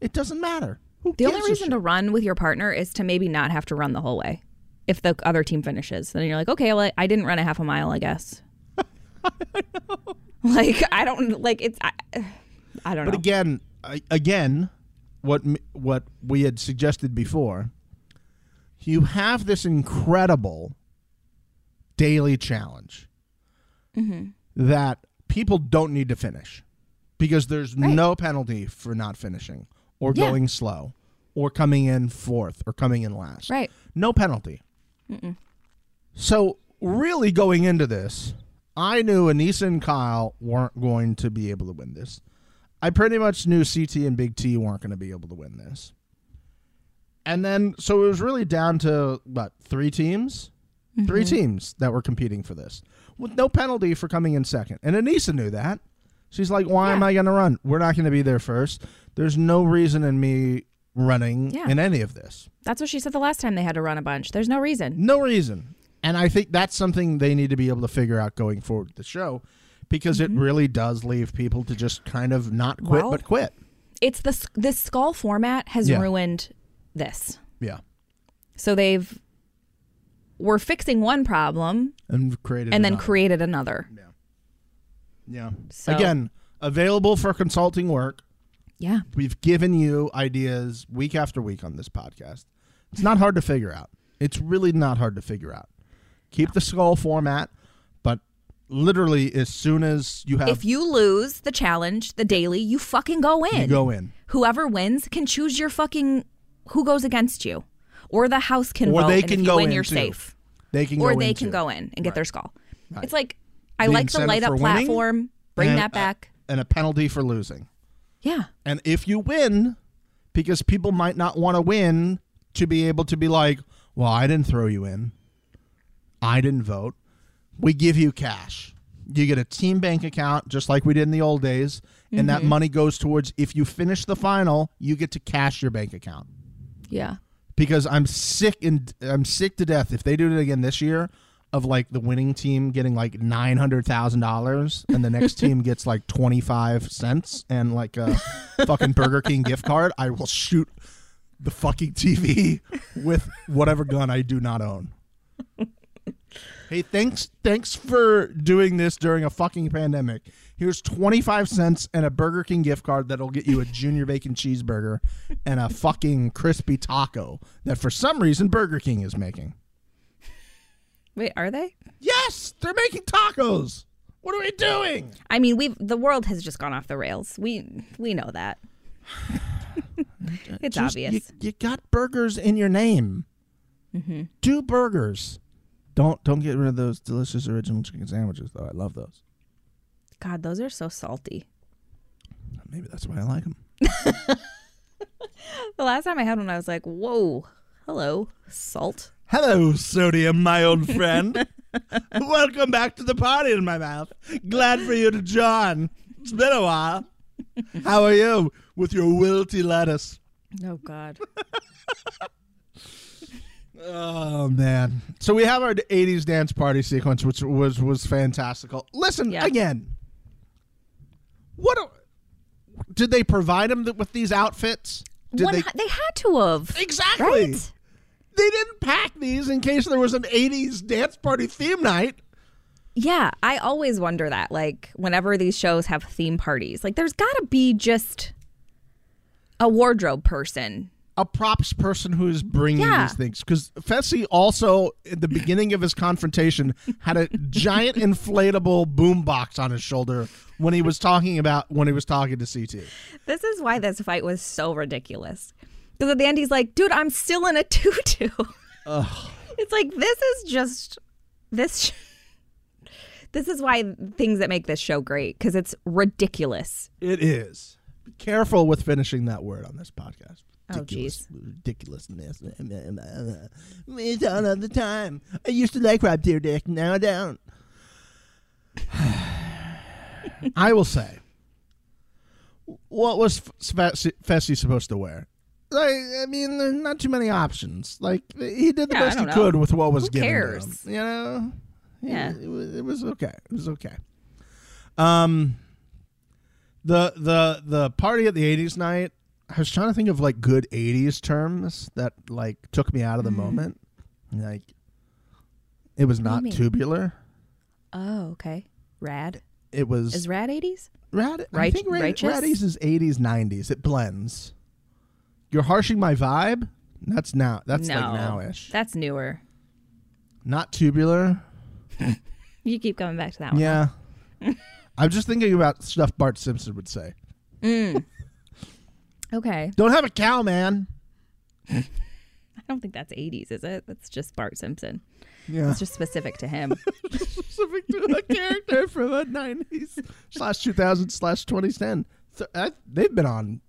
It doesn't matter. Who The only reason to run with your partner is to maybe not have to run the whole way. if the other team finishes. Then you're like, okay, well, I didn't run a half a mile, I guess. [LAUGHS] like I don't like it's. I, I don't But know. again, I, again, what what we had suggested before, you have this incredible daily challenge Mm-hmm. that people don't need to finish because there's Right. no penalty for not finishing or Yeah. going slow or coming in fourth or coming in last. right. No penalty. So really going into this, I knew Aneesa and Kyle weren't going to be able to win this. I pretty much knew CT and Big T weren't going to be able to win this. And then so it was really down to what, three teams? Mm-hmm. Three teams that were competing for this. With no penalty for coming in second. And Aneesa knew that. She's like, Why am I gonna run? We're not gonna be there first. There's no reason in me running Yeah. in any of this. That's what she said the last time they had to run a bunch. There's no reason. No reason. And I think that's something they need to be able to figure out going forward with the show because it really does leave people to just kind of not quit Mm-hmm. Well- but quit. It's the this skull format has Yeah. ruined this. Yeah. So they've we're fixing one problem And created and then another. created another. Yeah. So- Again, available for consulting work. Yeah. We've given you ideas week after week on this podcast. It's not hard to figure out. It's really not hard to figure out. Keep the skull format, but literally as soon as you have If you lose the challenge, the daily, you fucking go in. you go in. Whoever wins can choose your fucking who goes against you. Or the house can Or vote. they can go win, in, you're too. safe. They can Or go they in can too. go in and get their skull. It's like I The like the light up winning platform. Bring that back. and a penalty for losing. yeah. And if you win, because people might not want to win to be able to be like, well, I didn't throw you in. I didn't vote. We give you cash. You get a team bank account, just like we did in the old days. And that mm-hmm. money goes towards if you finish the final, you get to cash your bank account. Yeah. Because I'm sick and I'm sick to death if they do it again this year of like the winning team getting like nine hundred thousand dollars and the next [LAUGHS] team gets like twenty five cents and like a fucking Burger King gift card, I will shoot the fucking TV with whatever gun I do not own. Hey, thanks thanks for doing this during a fucking pandemic. Here's 25 cents and a Burger King gift card that'll get you a junior bacon cheeseburger and a fucking crispy taco that for some reason Burger King is making. Wait, are they? Yes, they're making tacos. What are we doing? I mean, we've the world has just gone off the rails. We we know that. [SIGHS] it's Just- obvious. You, you got burgers in your name. Mm-hmm. Do burgers. Don't don't get rid of those delicious original chicken sandwiches though. I love those. God, those are so salty. Maybe that's why I like them. [LAUGHS] The last time I had one, I was like, "Whoa, hello, salt." Hello, sodium, my old friend. [LAUGHS] Welcome back to the party in my mouth. Glad for you to join. It's been a while. How are you with your wilty lettuce? Oh God. [LAUGHS] Oh man! So we have our '80s dance party sequence, which was was fantastical. Listen Yeah. again. What a- did they provide them th- with these outfits? Did One, they they had to have. exactly? Right? They didn't pack these in case there was an '80s dance party theme night. Yeah, I always wonder that. Like, whenever these shows have theme parties, like, there's got to be just a wardrobe person. A props person who is bringing Yeah. these things because Fessy also at the beginning of his confrontation had a giant [LAUGHS] inflatable boom box on his shoulder when he was talking about when he was talking to CT. This is why this fight was so ridiculous. Because at the end, he's like, dude, I'm still in a tutu. It's like, this is just, this. Sh- this is why things that make this show great, because it's ridiculous. It is. Be careful with finishing that word on this podcast. Oh, Ridiculous, ridiculousness. We don't have the time. I used to like Rob Dyrdek. Now I don't. [SIGHS] I will say, what was Fessy Fessy supposed to wear? Like, I mean, there's not too many options. Like, he did the Yeah, best he know. could with what was Who given cares? to him. You know? Yeah. It, was, it was okay. It was okay. Um, the the the party at the '80s night. I was trying to think of like good '80s terms that like took me out of the mm. moment. Like It was not tubular. Oh, okay. Rad. It was Is rad 80s? Rad, I Right- think Rad, righteous? Raddies is 80s, 90s. It blends. You're harshing my vibe. That's now. That's no. like nowish. That's newer. Not tubular. [LAUGHS] You keep coming back to that one. Yeah. [LAUGHS] I'm just thinking about stuff Bart Simpson would say. Mm. Okay. Don't have a cow, man. I don't think that's 80s, is it? That's just Bart Simpson. Yeah. It's just specific to him. [LAUGHS] specific to a character from the 90s slash 2000 slash 2010. So, I, they've been on,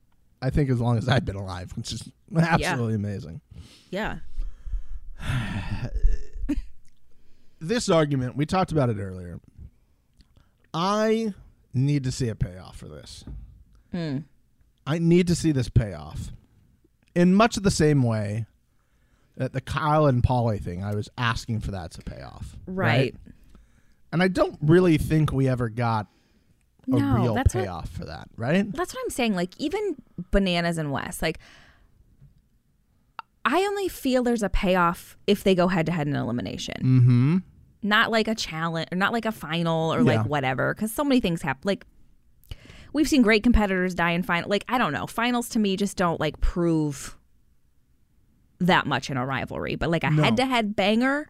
I think, as long as I've been alive, which is absolutely amazing. yeah. [SIGHS] This argument, we talked about it earlier. I need to see a payoff for this. Hmm. I need to see this payoff. In much of the same way that the Kyle and Polly thing, I was asking for that to pay off. Right. And I don't really think we ever got a No, real that's what- payoff for that, right? That's what I'm saying. Like, even Bananas and Wes, like, I only feel there's a payoff if they go head to head in elimination. Mm-hmm. Not like a challenge or not like a final or Yeah. like whatever. Because so many things happen. Like, we've seen great competitors die in final. Like, I don't know. Finals to me just don't like prove that much in a rivalry. But like a No. head to head banger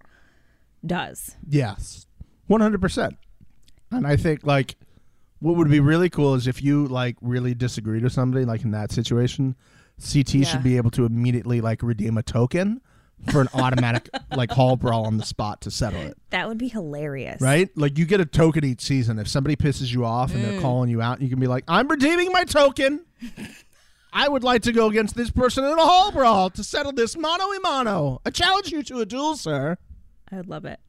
does. Yes, one hundred percent. And I think like what would be really cool is if you like really disagreed with somebody, like in that situation, CT Yeah. should be able to immediately like redeem a token for an automatic like hall brawl on the spot to settle it. That would be hilarious. Right? Like you get a token each season. If somebody pisses you off and they're mm. calling you out, you can be like, "I'm redeeming my token." I would like to go against this person in a hall brawl to settle this mano a mano. I challenge you to a duel, sir. I would love it.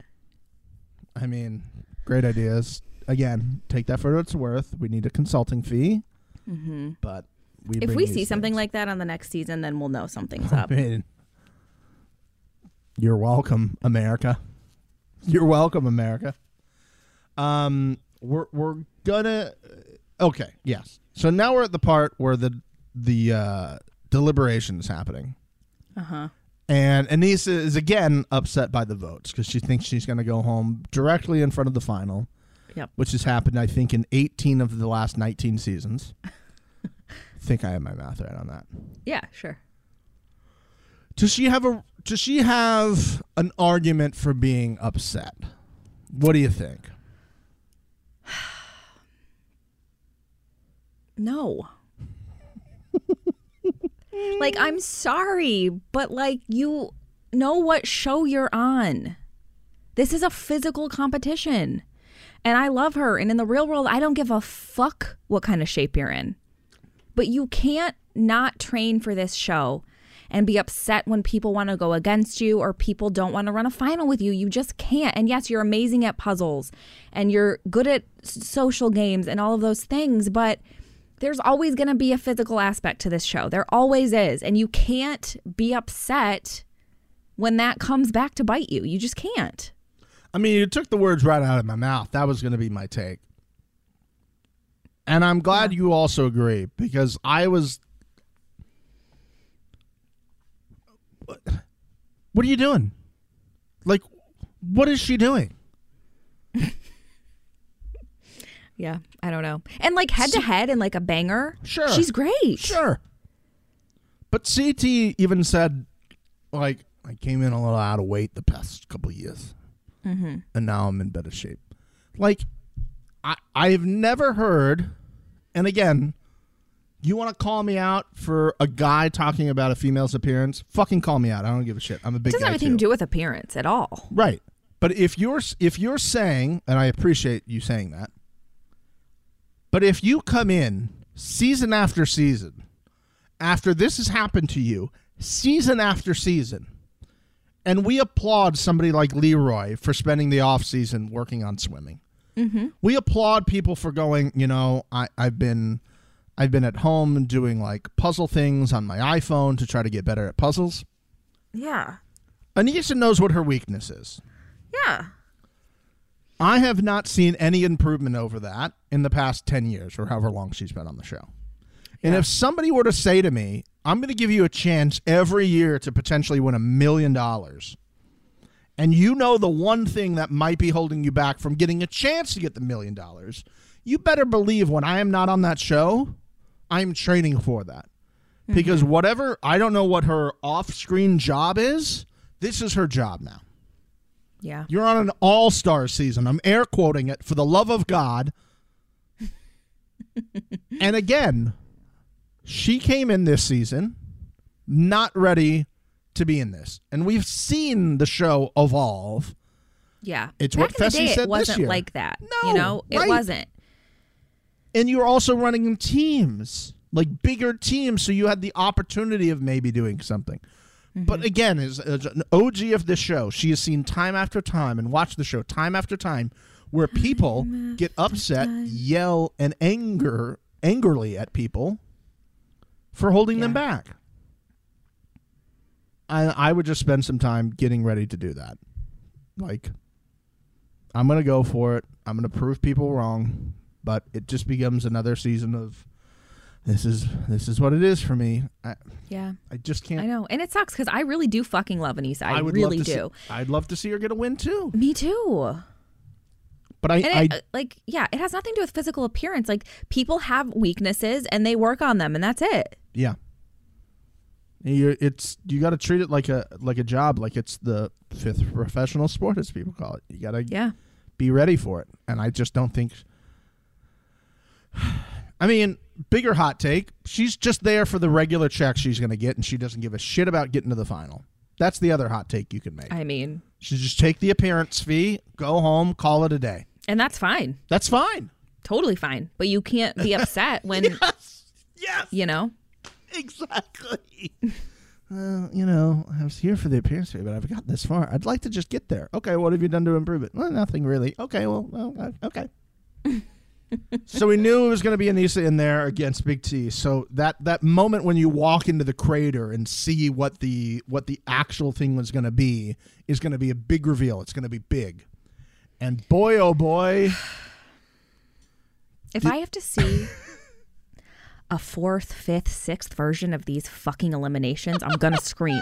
I mean, great ideas. Again, take that for what it's worth. We need a consulting fee, mm-hmm. but we If we these see something like that on the next season, then we'll know something's [LAUGHS] I up. mean, you're welcome, America. You're welcome, America. Um, we're we're gonna okay, yes. So now we're at the part where the the uh, deliberation is happening. Uh huh. And Aneesa is again upset by the votes because she thinks she's going to go home directly in front of the final, Yep. which has happened, I think, in 18 of the last 19 seasons. I [LAUGHS] think I have my math right on that. Yeah, sure. Does she have a? Does she have an argument for being upset? What do you think? [SIGHS] No. like, I'm sorry, but like, you know what show you're on. This is a physical competition. And I love her. And in the real world, I don't give a fuck what kind of shape you're in. But you can't not train for this show and be upset when people want to go against you or people don't want to run a final with you. You just can't. And yes, you're amazing at puzzles and you're good at social games and all of those things, but there's always going to be a physical aspect to this show. There always is. And you can't be upset when that comes back to bite you. You just can't. I mean, you took the words right out of my mouth. That was going to be my take. And I'm glad you also agree because I was. What are you doing? Like, what is she doing? [LAUGHS] Yeah, I don't know. And like head to head and like a banger. Sure. She's great. Sure. But CT even said, like, I came in a little out of weight the past couple of years. Mm-hmm. And now I'm in better shape. Like, I, I've never heard, and again, you want to call me out for a guy talking about a female's appearance? Fucking call me out. I don't give a shit. I'm a big It doesn't have anything too. to do with appearance at all. Right. But if you're if you're saying, and I appreciate you saying that, but if you come in season after season, after this has happened to you, season after season, and we applaud somebody like Leroy for spending the off season working on swimming. Mm-hmm. We applaud people for going. You know, I, I've been, I've been at home doing like puzzle things on my iPhone to try to get better at puzzles. Yeah. Aneesa knows what her weakness is. Yeah. I have not seen any improvement over that in the past 10 years or however long she's been on the show. And if somebody were to say to me, I'm going to give you a chance every year to potentially win a million dollars, and you know the one thing that might be holding you back from getting a chance to get the million dollars, you better believe when I am not on that show, I'm training for that. Because mm-hmm. whatever, I don't know what her off screen job is, this is her job now. Yeah. You're on an all star season. I'm air quoting it for the love of God. [LAUGHS] and again, she came in this season not ready to be in this. And we've seen the show evolve. Yeah. It's Back what in the Fessy day, said it wasn't this year. like that. No, you know, it right. wasn't. And you're also running in teams, like bigger teams, so you had the opportunity of maybe doing something. But again, as, as an OG of this show, she has seen time after time and watched the show time after time where people get upset, yell, and anger angrily at people for holding them back. I I would just spend some time getting ready to do that. Like I'm gonna go for it. I'm gonna prove people wrong, but it just becomes another season of this is this is what it is for me. I Yeah. I just can't. I know. And it sucks because I really do fucking love Aneesa. I, would really love to do. See, I'd love to see her get a win too. Me too. But I, And I it, uh, like, yeah, it has nothing to do with physical appearance. Like, people have weaknesses and they work on them, and that's it. yeah. you it's you got to treat it like a like a job, like it's the fifth professional sport, as people call it. You got to Yeah. be ready for it. And I just don't think. I mean, bigger hot take. She's just there for the regular check she's going to get, and she doesn't give a shit about getting to the final. That's the other hot take you can make. I mean, She just take the appearance fee, go home, call it a day. and that's fine. That's fine. Totally fine. But you can't be upset [LAUGHS] when, Yes, yes, you know, exactly. [LAUGHS] Uh, you know, I was here for the appearance fee, but I've gotten this far. I'd like to just get there. Okay, what have you done to improve it? Well, nothing really. Okay, well, well okay. [LAUGHS] so we knew it was going to be Aneesa in there against Big T. So that that moment when you walk into the crater and see what the what the actual thing was going to be is going to be a big reveal. It's going to be big. And boy, oh boy, if I have to see a fourth, fifth, sixth version of these fucking eliminations, I'm going to scream.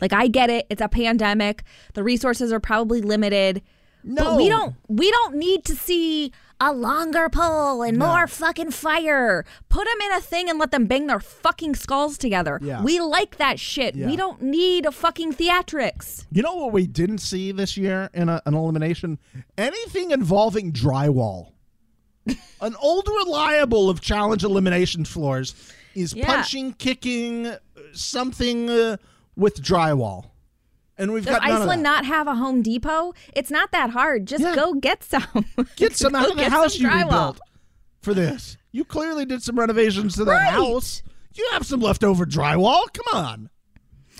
Like, I get it. It's a pandemic. The resources are probably limited. No, But we don't we don't need to see a longer pole and more fucking fire. Put them in a thing and let them bang their fucking skulls together. Yeah. We like that shit. Yeah. We don't need a fucking theatrics. You know what we didn't see this year in a, an elimination? Anything involving drywall. [LAUGHS] an old reliable of challenge elimination floors is Yeah. punching, kicking, uh, something uh, with drywall. And we've Does got Iceland not have a Home Depot? It's not that hard. Just Yeah. go get some. [LAUGHS] Get some out of the house you rebuilt for this. You clearly did some renovations to that Right. house. You have some leftover drywall. Come on.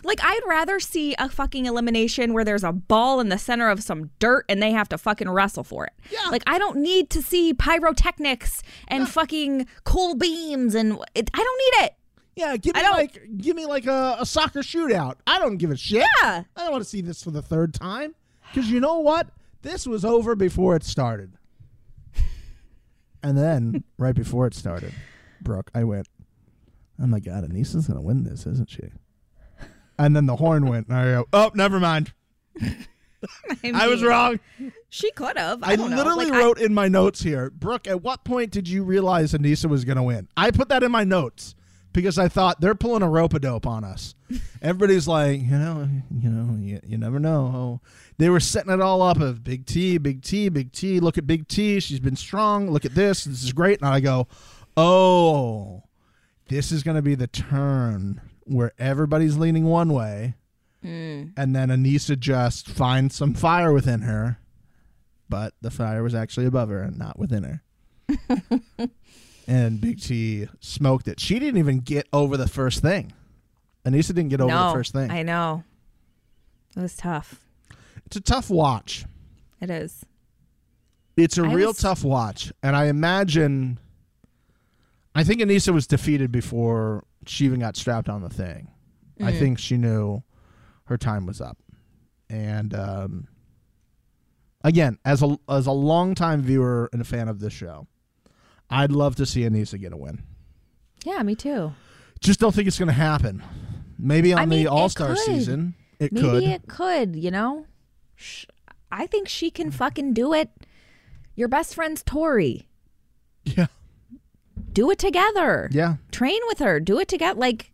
Like I'd rather see a fucking elimination where there's a ball in the center of some dirt and they have to fucking wrestle for it. Yeah. Like I don't need to see pyrotechnics and fucking cool beams and it, I don't need it. Yeah, give me like give me like a, a soccer shootout. I don't give a shit. Yeah. I don't want to see this for the third time because you know what? This was over before it started. And then right before it started, Brooke, I went, "Oh my god, Aneesa's gonna win this, isn't she?" And then the horn went, and I go, "Oh, never mind. [LAUGHS] I was wrong." She could have. I, I, literally Like, I- wrote in my notes here, Brooke, at what point did you realize Aneesa was going to win? I put that in my notes because I thought they're pulling a rope a dope on us. Everybody's like, you know, you know, you, you never know. Oh, they were setting it all up of Big T, Big T, Big T. Look at Big T. She's been strong. Look at this. This is great. And I go, oh, this is going to be the turn where everybody's leaning one way. Hmm. And then Aneesa just finds some fire within her but the fire was actually above her and not within her. [LAUGHS] and Big T smoked it. She didn't even get over the first thing. Aneesa didn't get over no, the first thing. I know. It was tough. it's a tough watch. It is. It's a I real was- tough watch. And I imagine I think Aneesa was defeated before she even got strapped on the thing. I Mm. think she knew her time was up. And um again, as a as a longtime viewer and a fan of this show, I'd love to see Aneesa get a win. Yeah, me too. Just don't think it's going to happen. Maybe on I mean, the All Star season, it could. Maybe could. it could, you know? Sh- I think she can fucking do it. Your best friend's Tori. Yeah. Do it together. Yeah. Train with her. Do it together. Like,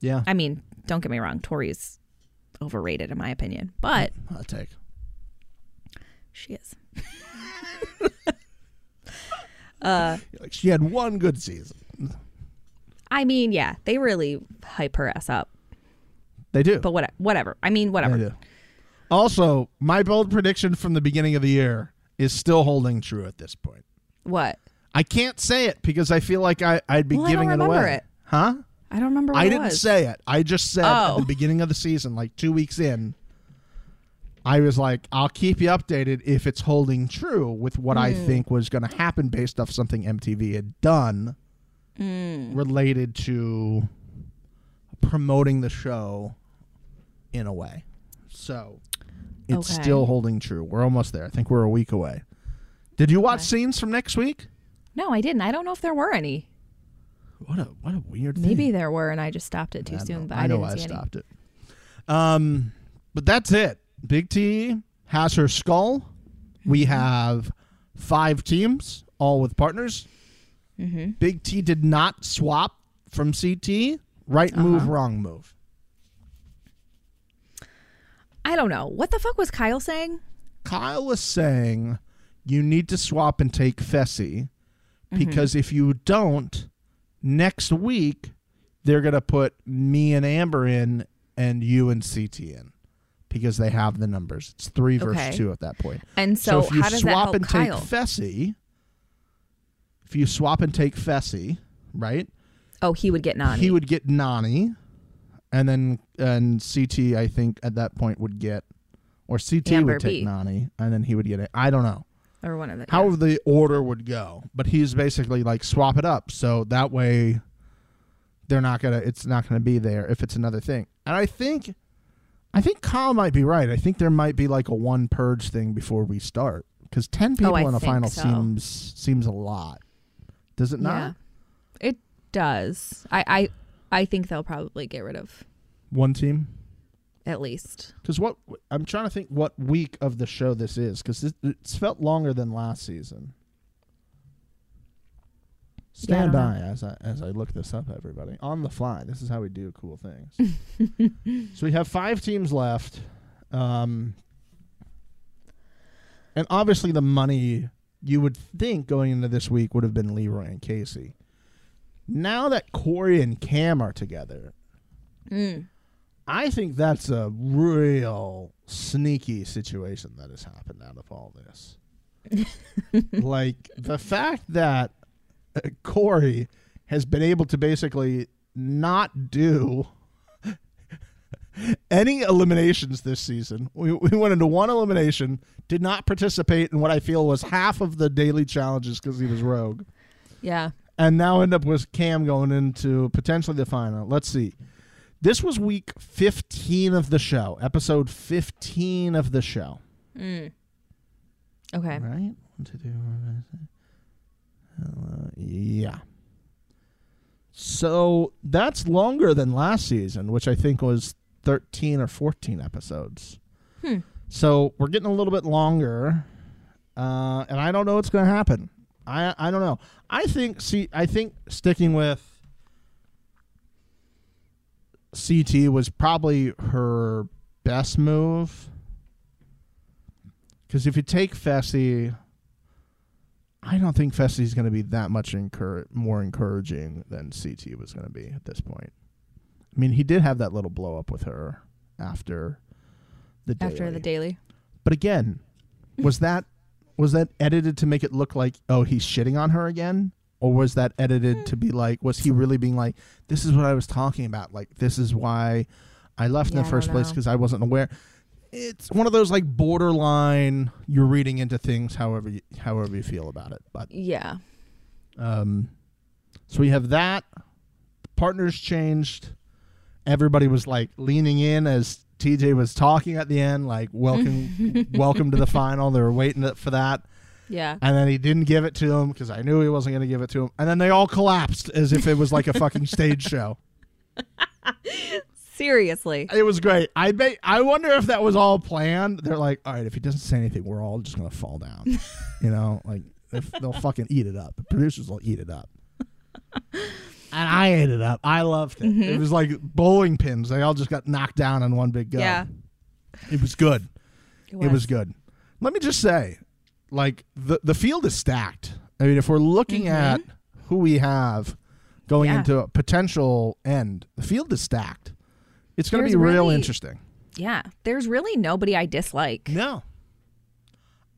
Yeah. I mean, don't get me wrong. Tori's overrated in my opinion, but I'll take. she is. [LAUGHS] Uh, like she had one good season. I mean, yeah, they really hype her ass up. They do. But what, whatever. I mean, whatever. Also, my bold prediction from the beginning of the year is still holding true at this point. What? I can't say it because I feel like I, I'd be Well, I don't giving it remember away. it. Huh? I don't remember. What I didn't say it. I just said at Oh. the beginning of the season, like two weeks in, I was like, I'll keep you updated if it's holding true with what I Hmm. think was going to happen based off something MTV had done Hmm. related to promoting the show in a way. So it's Okay. still holding true. We're almost there. I think we're a week away. Did you watch Okay. scenes from next week? No, I didn't. I don't know if there were any. What a what a weird thing. Maybe there were, and I just stopped it too I soon. know, But I I, know didn't I stopped it. Um, but that's it. Big T has her skull. We Mm-hmm. have five teams, all with partners. Mm-hmm. Big T did not swap from CT. Right Uh-huh. move, wrong move. I don't know. What the fuck was Kyle saying? Kyle was saying you need to swap and take Fessy Mm-hmm. because if you don't, next week they're gonna put me and Amber in and you and CT in because they have the numbers. It's three versus Okay. two at that point. And so, if you how does swap and Kyle? take Fessy, if you swap and take Fessy, right? oh, he would get Nany. He would get Nany, and then and CT I think at that point would get, or CT Amber would take B. Nany, and then he would get it. I don't know or one of the. how the order would go, but he's basically like swap it up so that way they're not gonna it's not gonna be there if it's another thing. And I think I think Kyle might be right. I think there might be like a one purge thing before we start because ten oh, people Oh, in a final so. seems seems a lot. Does it yeah, not? it does. I, I I think they'll probably get rid of One team. at least. Because what I'm trying to think what week of the show this is because it's felt longer than last season. Yeah, Stand don't by as I as I look this up, everybody on the fly. This is how we do cool things. [LAUGHS] so we have five teams left, um, and obviously the money you would think going into this week would have been Leroy and Kaycee. Now that Cory and Kam are together, Mm. I think that's a real sneaky situation that has happened out of all this. [LAUGHS] like the fact that Cory has been able to basically not do any eliminations this season. We, we went into one elimination, did not participate in what I feel was half of the daily challenges because he was rogue Yeah. and now end up with Kam going into potentially the final. Let's see. This was week 15 of the show, episode 15 of the show. Mm. Okay. Right? One, two, three, four, five, six. Uh, yeah. So that's longer than last season, which I think was 13 or 14 episodes. Hmm. So we're getting a little bit longer, uh, and I don't know what's going to happen. I I don't know. I think see I think sticking with CT was probably her best move. Because if you take Fessy, I don't think Fessy's going to be that much encour- more encouraging than CT was going to be at this point. I mean, he did have that little blow up with her after the After daily. the daily. But again, was that was that edited to make it look like oh he's shitting on her again, or was that edited to be like was he really being like this is what I was talking about like this is why I left in the first place because I wasn't aware. It's one of those like borderline you're reading into things however you, however you feel about it, but Yeah. um, so we have that. The partners changed. Everybody was like leaning in as TJ was talking at the end, like welcome, [LAUGHS] welcome to the final. They were waiting for that, Yeah. and then he didn't give it to him because I knew he wasn't going to give it to him. And then they all collapsed as if it was like a fucking stage show. [LAUGHS] Seriously. It was great. I bet. I wonder if that was all planned. They're like, all right, if he doesn't say anything, we're all just gonna fall down. [LAUGHS] you know, like if they'll fucking eat it up. The producers will eat it up. And I ate it up. I loved it. It was like bowling pins. They all just got knocked down in one big go. Yeah. It was good. It was good. Let me just say, like the the field is stacked. I mean, if we're looking at who we have going Mm-hmm. Yeah. into a potential end, the field is stacked. It's going to be real really- interesting. Yeah. There's really nobody I dislike. No.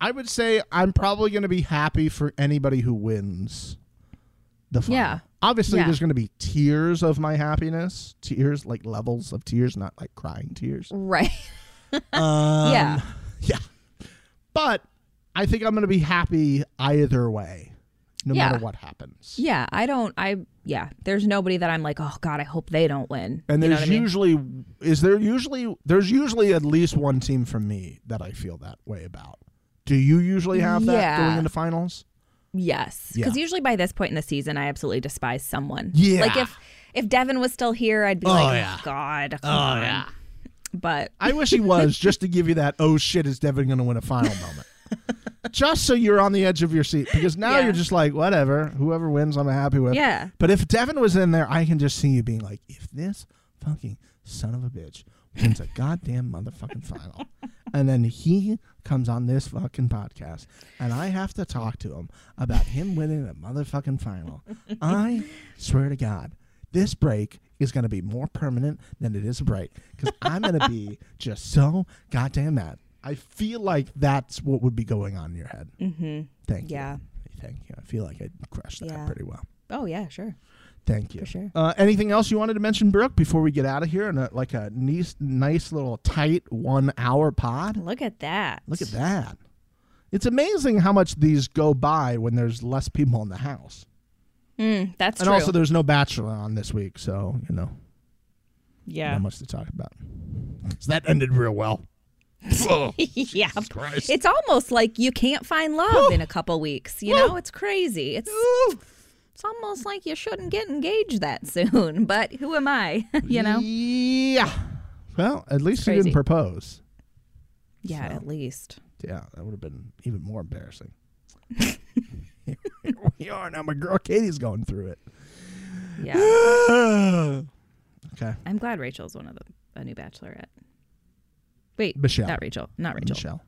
I would say I'm probably going to be happy for anybody who wins the final. Yeah. Obviously, Yeah. there's going to be tears of my happiness. Tears, like levels of tears, not like crying tears. Right. [LAUGHS] Um, Yeah. [LAUGHS] Yeah. But I think I'm going to be happy either way, no Yeah. matter what happens. Yeah. I don't, I, yeah. There's nobody that I'm like, oh God, I hope they don't win. And You know there's I mean? usually is there usually there's usually at least one team from me that I feel that way about. Do you usually have that Yeah. going into finals? Yes, Yeah. because usually by this point in the season, I absolutely despise someone. Yeah. like if if Devin was still here, I'd be Oh, like, oh, yeah. oh, God, come on. But I wish he was [LAUGHS] just to give you that oh shit is Devin going to win a final moment. Just so you're on the edge of your seat because now Yeah. you're just like whatever, whoever wins I'm happy with. Yeah. But if Devin was in there, I can just see you being like if this fucking son of a bitch wins a goddamn motherfucking final [LAUGHS] and then he comes on this fucking podcast and I have to talk to him about him winning a motherfucking final. I swear to God, this break is going to be more permanent than it is a break because I'm going to be [LAUGHS] just so goddamn mad. I feel like that's what would be going on in your head. mm-hmm. Thank Yeah. you. Yeah. Thank you. I feel like I crushed that Yeah. pretty well. oh yeah, sure. Thank you. For sure. Uh, anything else you wanted to mention, Brooke, before we get out of here? And a, like a nice, nice little tight one hour pod. Look at that. Look at that. It's amazing how much these go by when there's less people in the house. Mm, that's and true. also, there's no Bachelor on this week, so you know yeah. not much to talk about. So that ended real well. [LAUGHS] Oh, [LAUGHS] yeah. Christ. It's almost like you can't find love in a couple weeks. You know, it's crazy. It's it's almost like you shouldn't get engaged that [LAUGHS] soon. But who am I? you know? Yeah. Well, at least you didn't propose. Yeah, So. at least. Yeah, that would have been even more embarrassing. We are now. My girl Katie's going through it. Yeah. [SIGHS] okay. I'm glad Rachel's one of the a new bachelorette. Wait, Michelle. Not Rachel. Not Rachel. Michelle.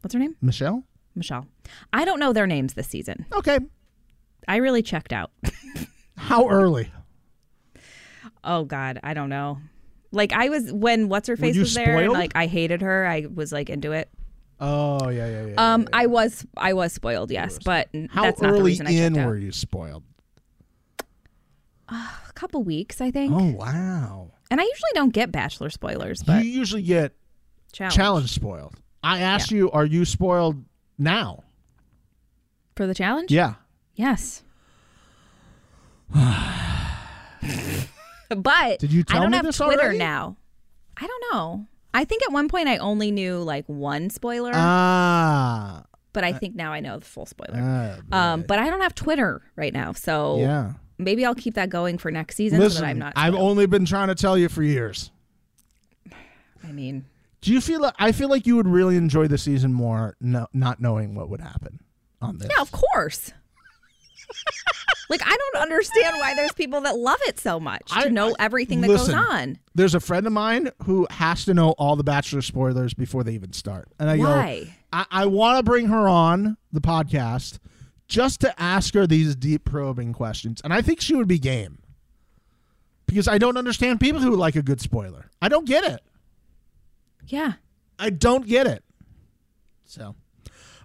What's her name? Michelle? Michelle. I don't know their names this season. Okay. I really checked out. [LAUGHS] How early? oh God, I don't know. Like I was when what's her face was there, and like I hated her. I was like into it. Oh, yeah, yeah, yeah. Um, yeah, I was I was spoiled, yes, but How that's not the early reason I in checked out. were you spoiled? A couple weeks, I think. Oh, wow. And I usually don't get bachelor spoilers, but you usually get challenge, challenge spoiled. I asked you, are you spoiled now? for the challenge. Yeah. Yes. [SIGHS] but Did you tell I don't me have this Twitter already? now. I don't know. I think at one point I only knew like one spoiler, Ah. but I think now I know the full spoiler. Ah, um, but I don't have Twitter right now, so yeah. maybe I'll keep that going for next season so Listen, that I'm not. I've only been trying to tell you for years. I mean, Do you feel? Like I feel like you would really enjoy the season more, no, not knowing what would happen on this. yeah, of course. [LAUGHS] like I don't understand why there's people that love it so much to I- know I- everything that listen, goes on. There's a friend of mine who has to know all the Bachelor spoilers before they even start, and I Why? go, I, I want to bring her on the podcast just to ask her these deep probing questions, and I think she would be game. Because I don't understand people who like a good spoiler. I don't get it. Yeah. I don't get it. So.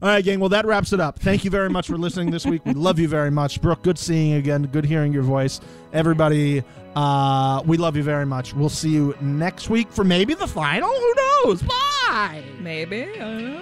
All right, gang. Well, that wraps it up. Thank you very much for listening this week. We love you very much. Brooke, good seeing you again. Good hearing your voice. Everybody, uh, we love you very much. We'll see you next week for maybe the final. Who knows? Bye. Maybe. I don't know.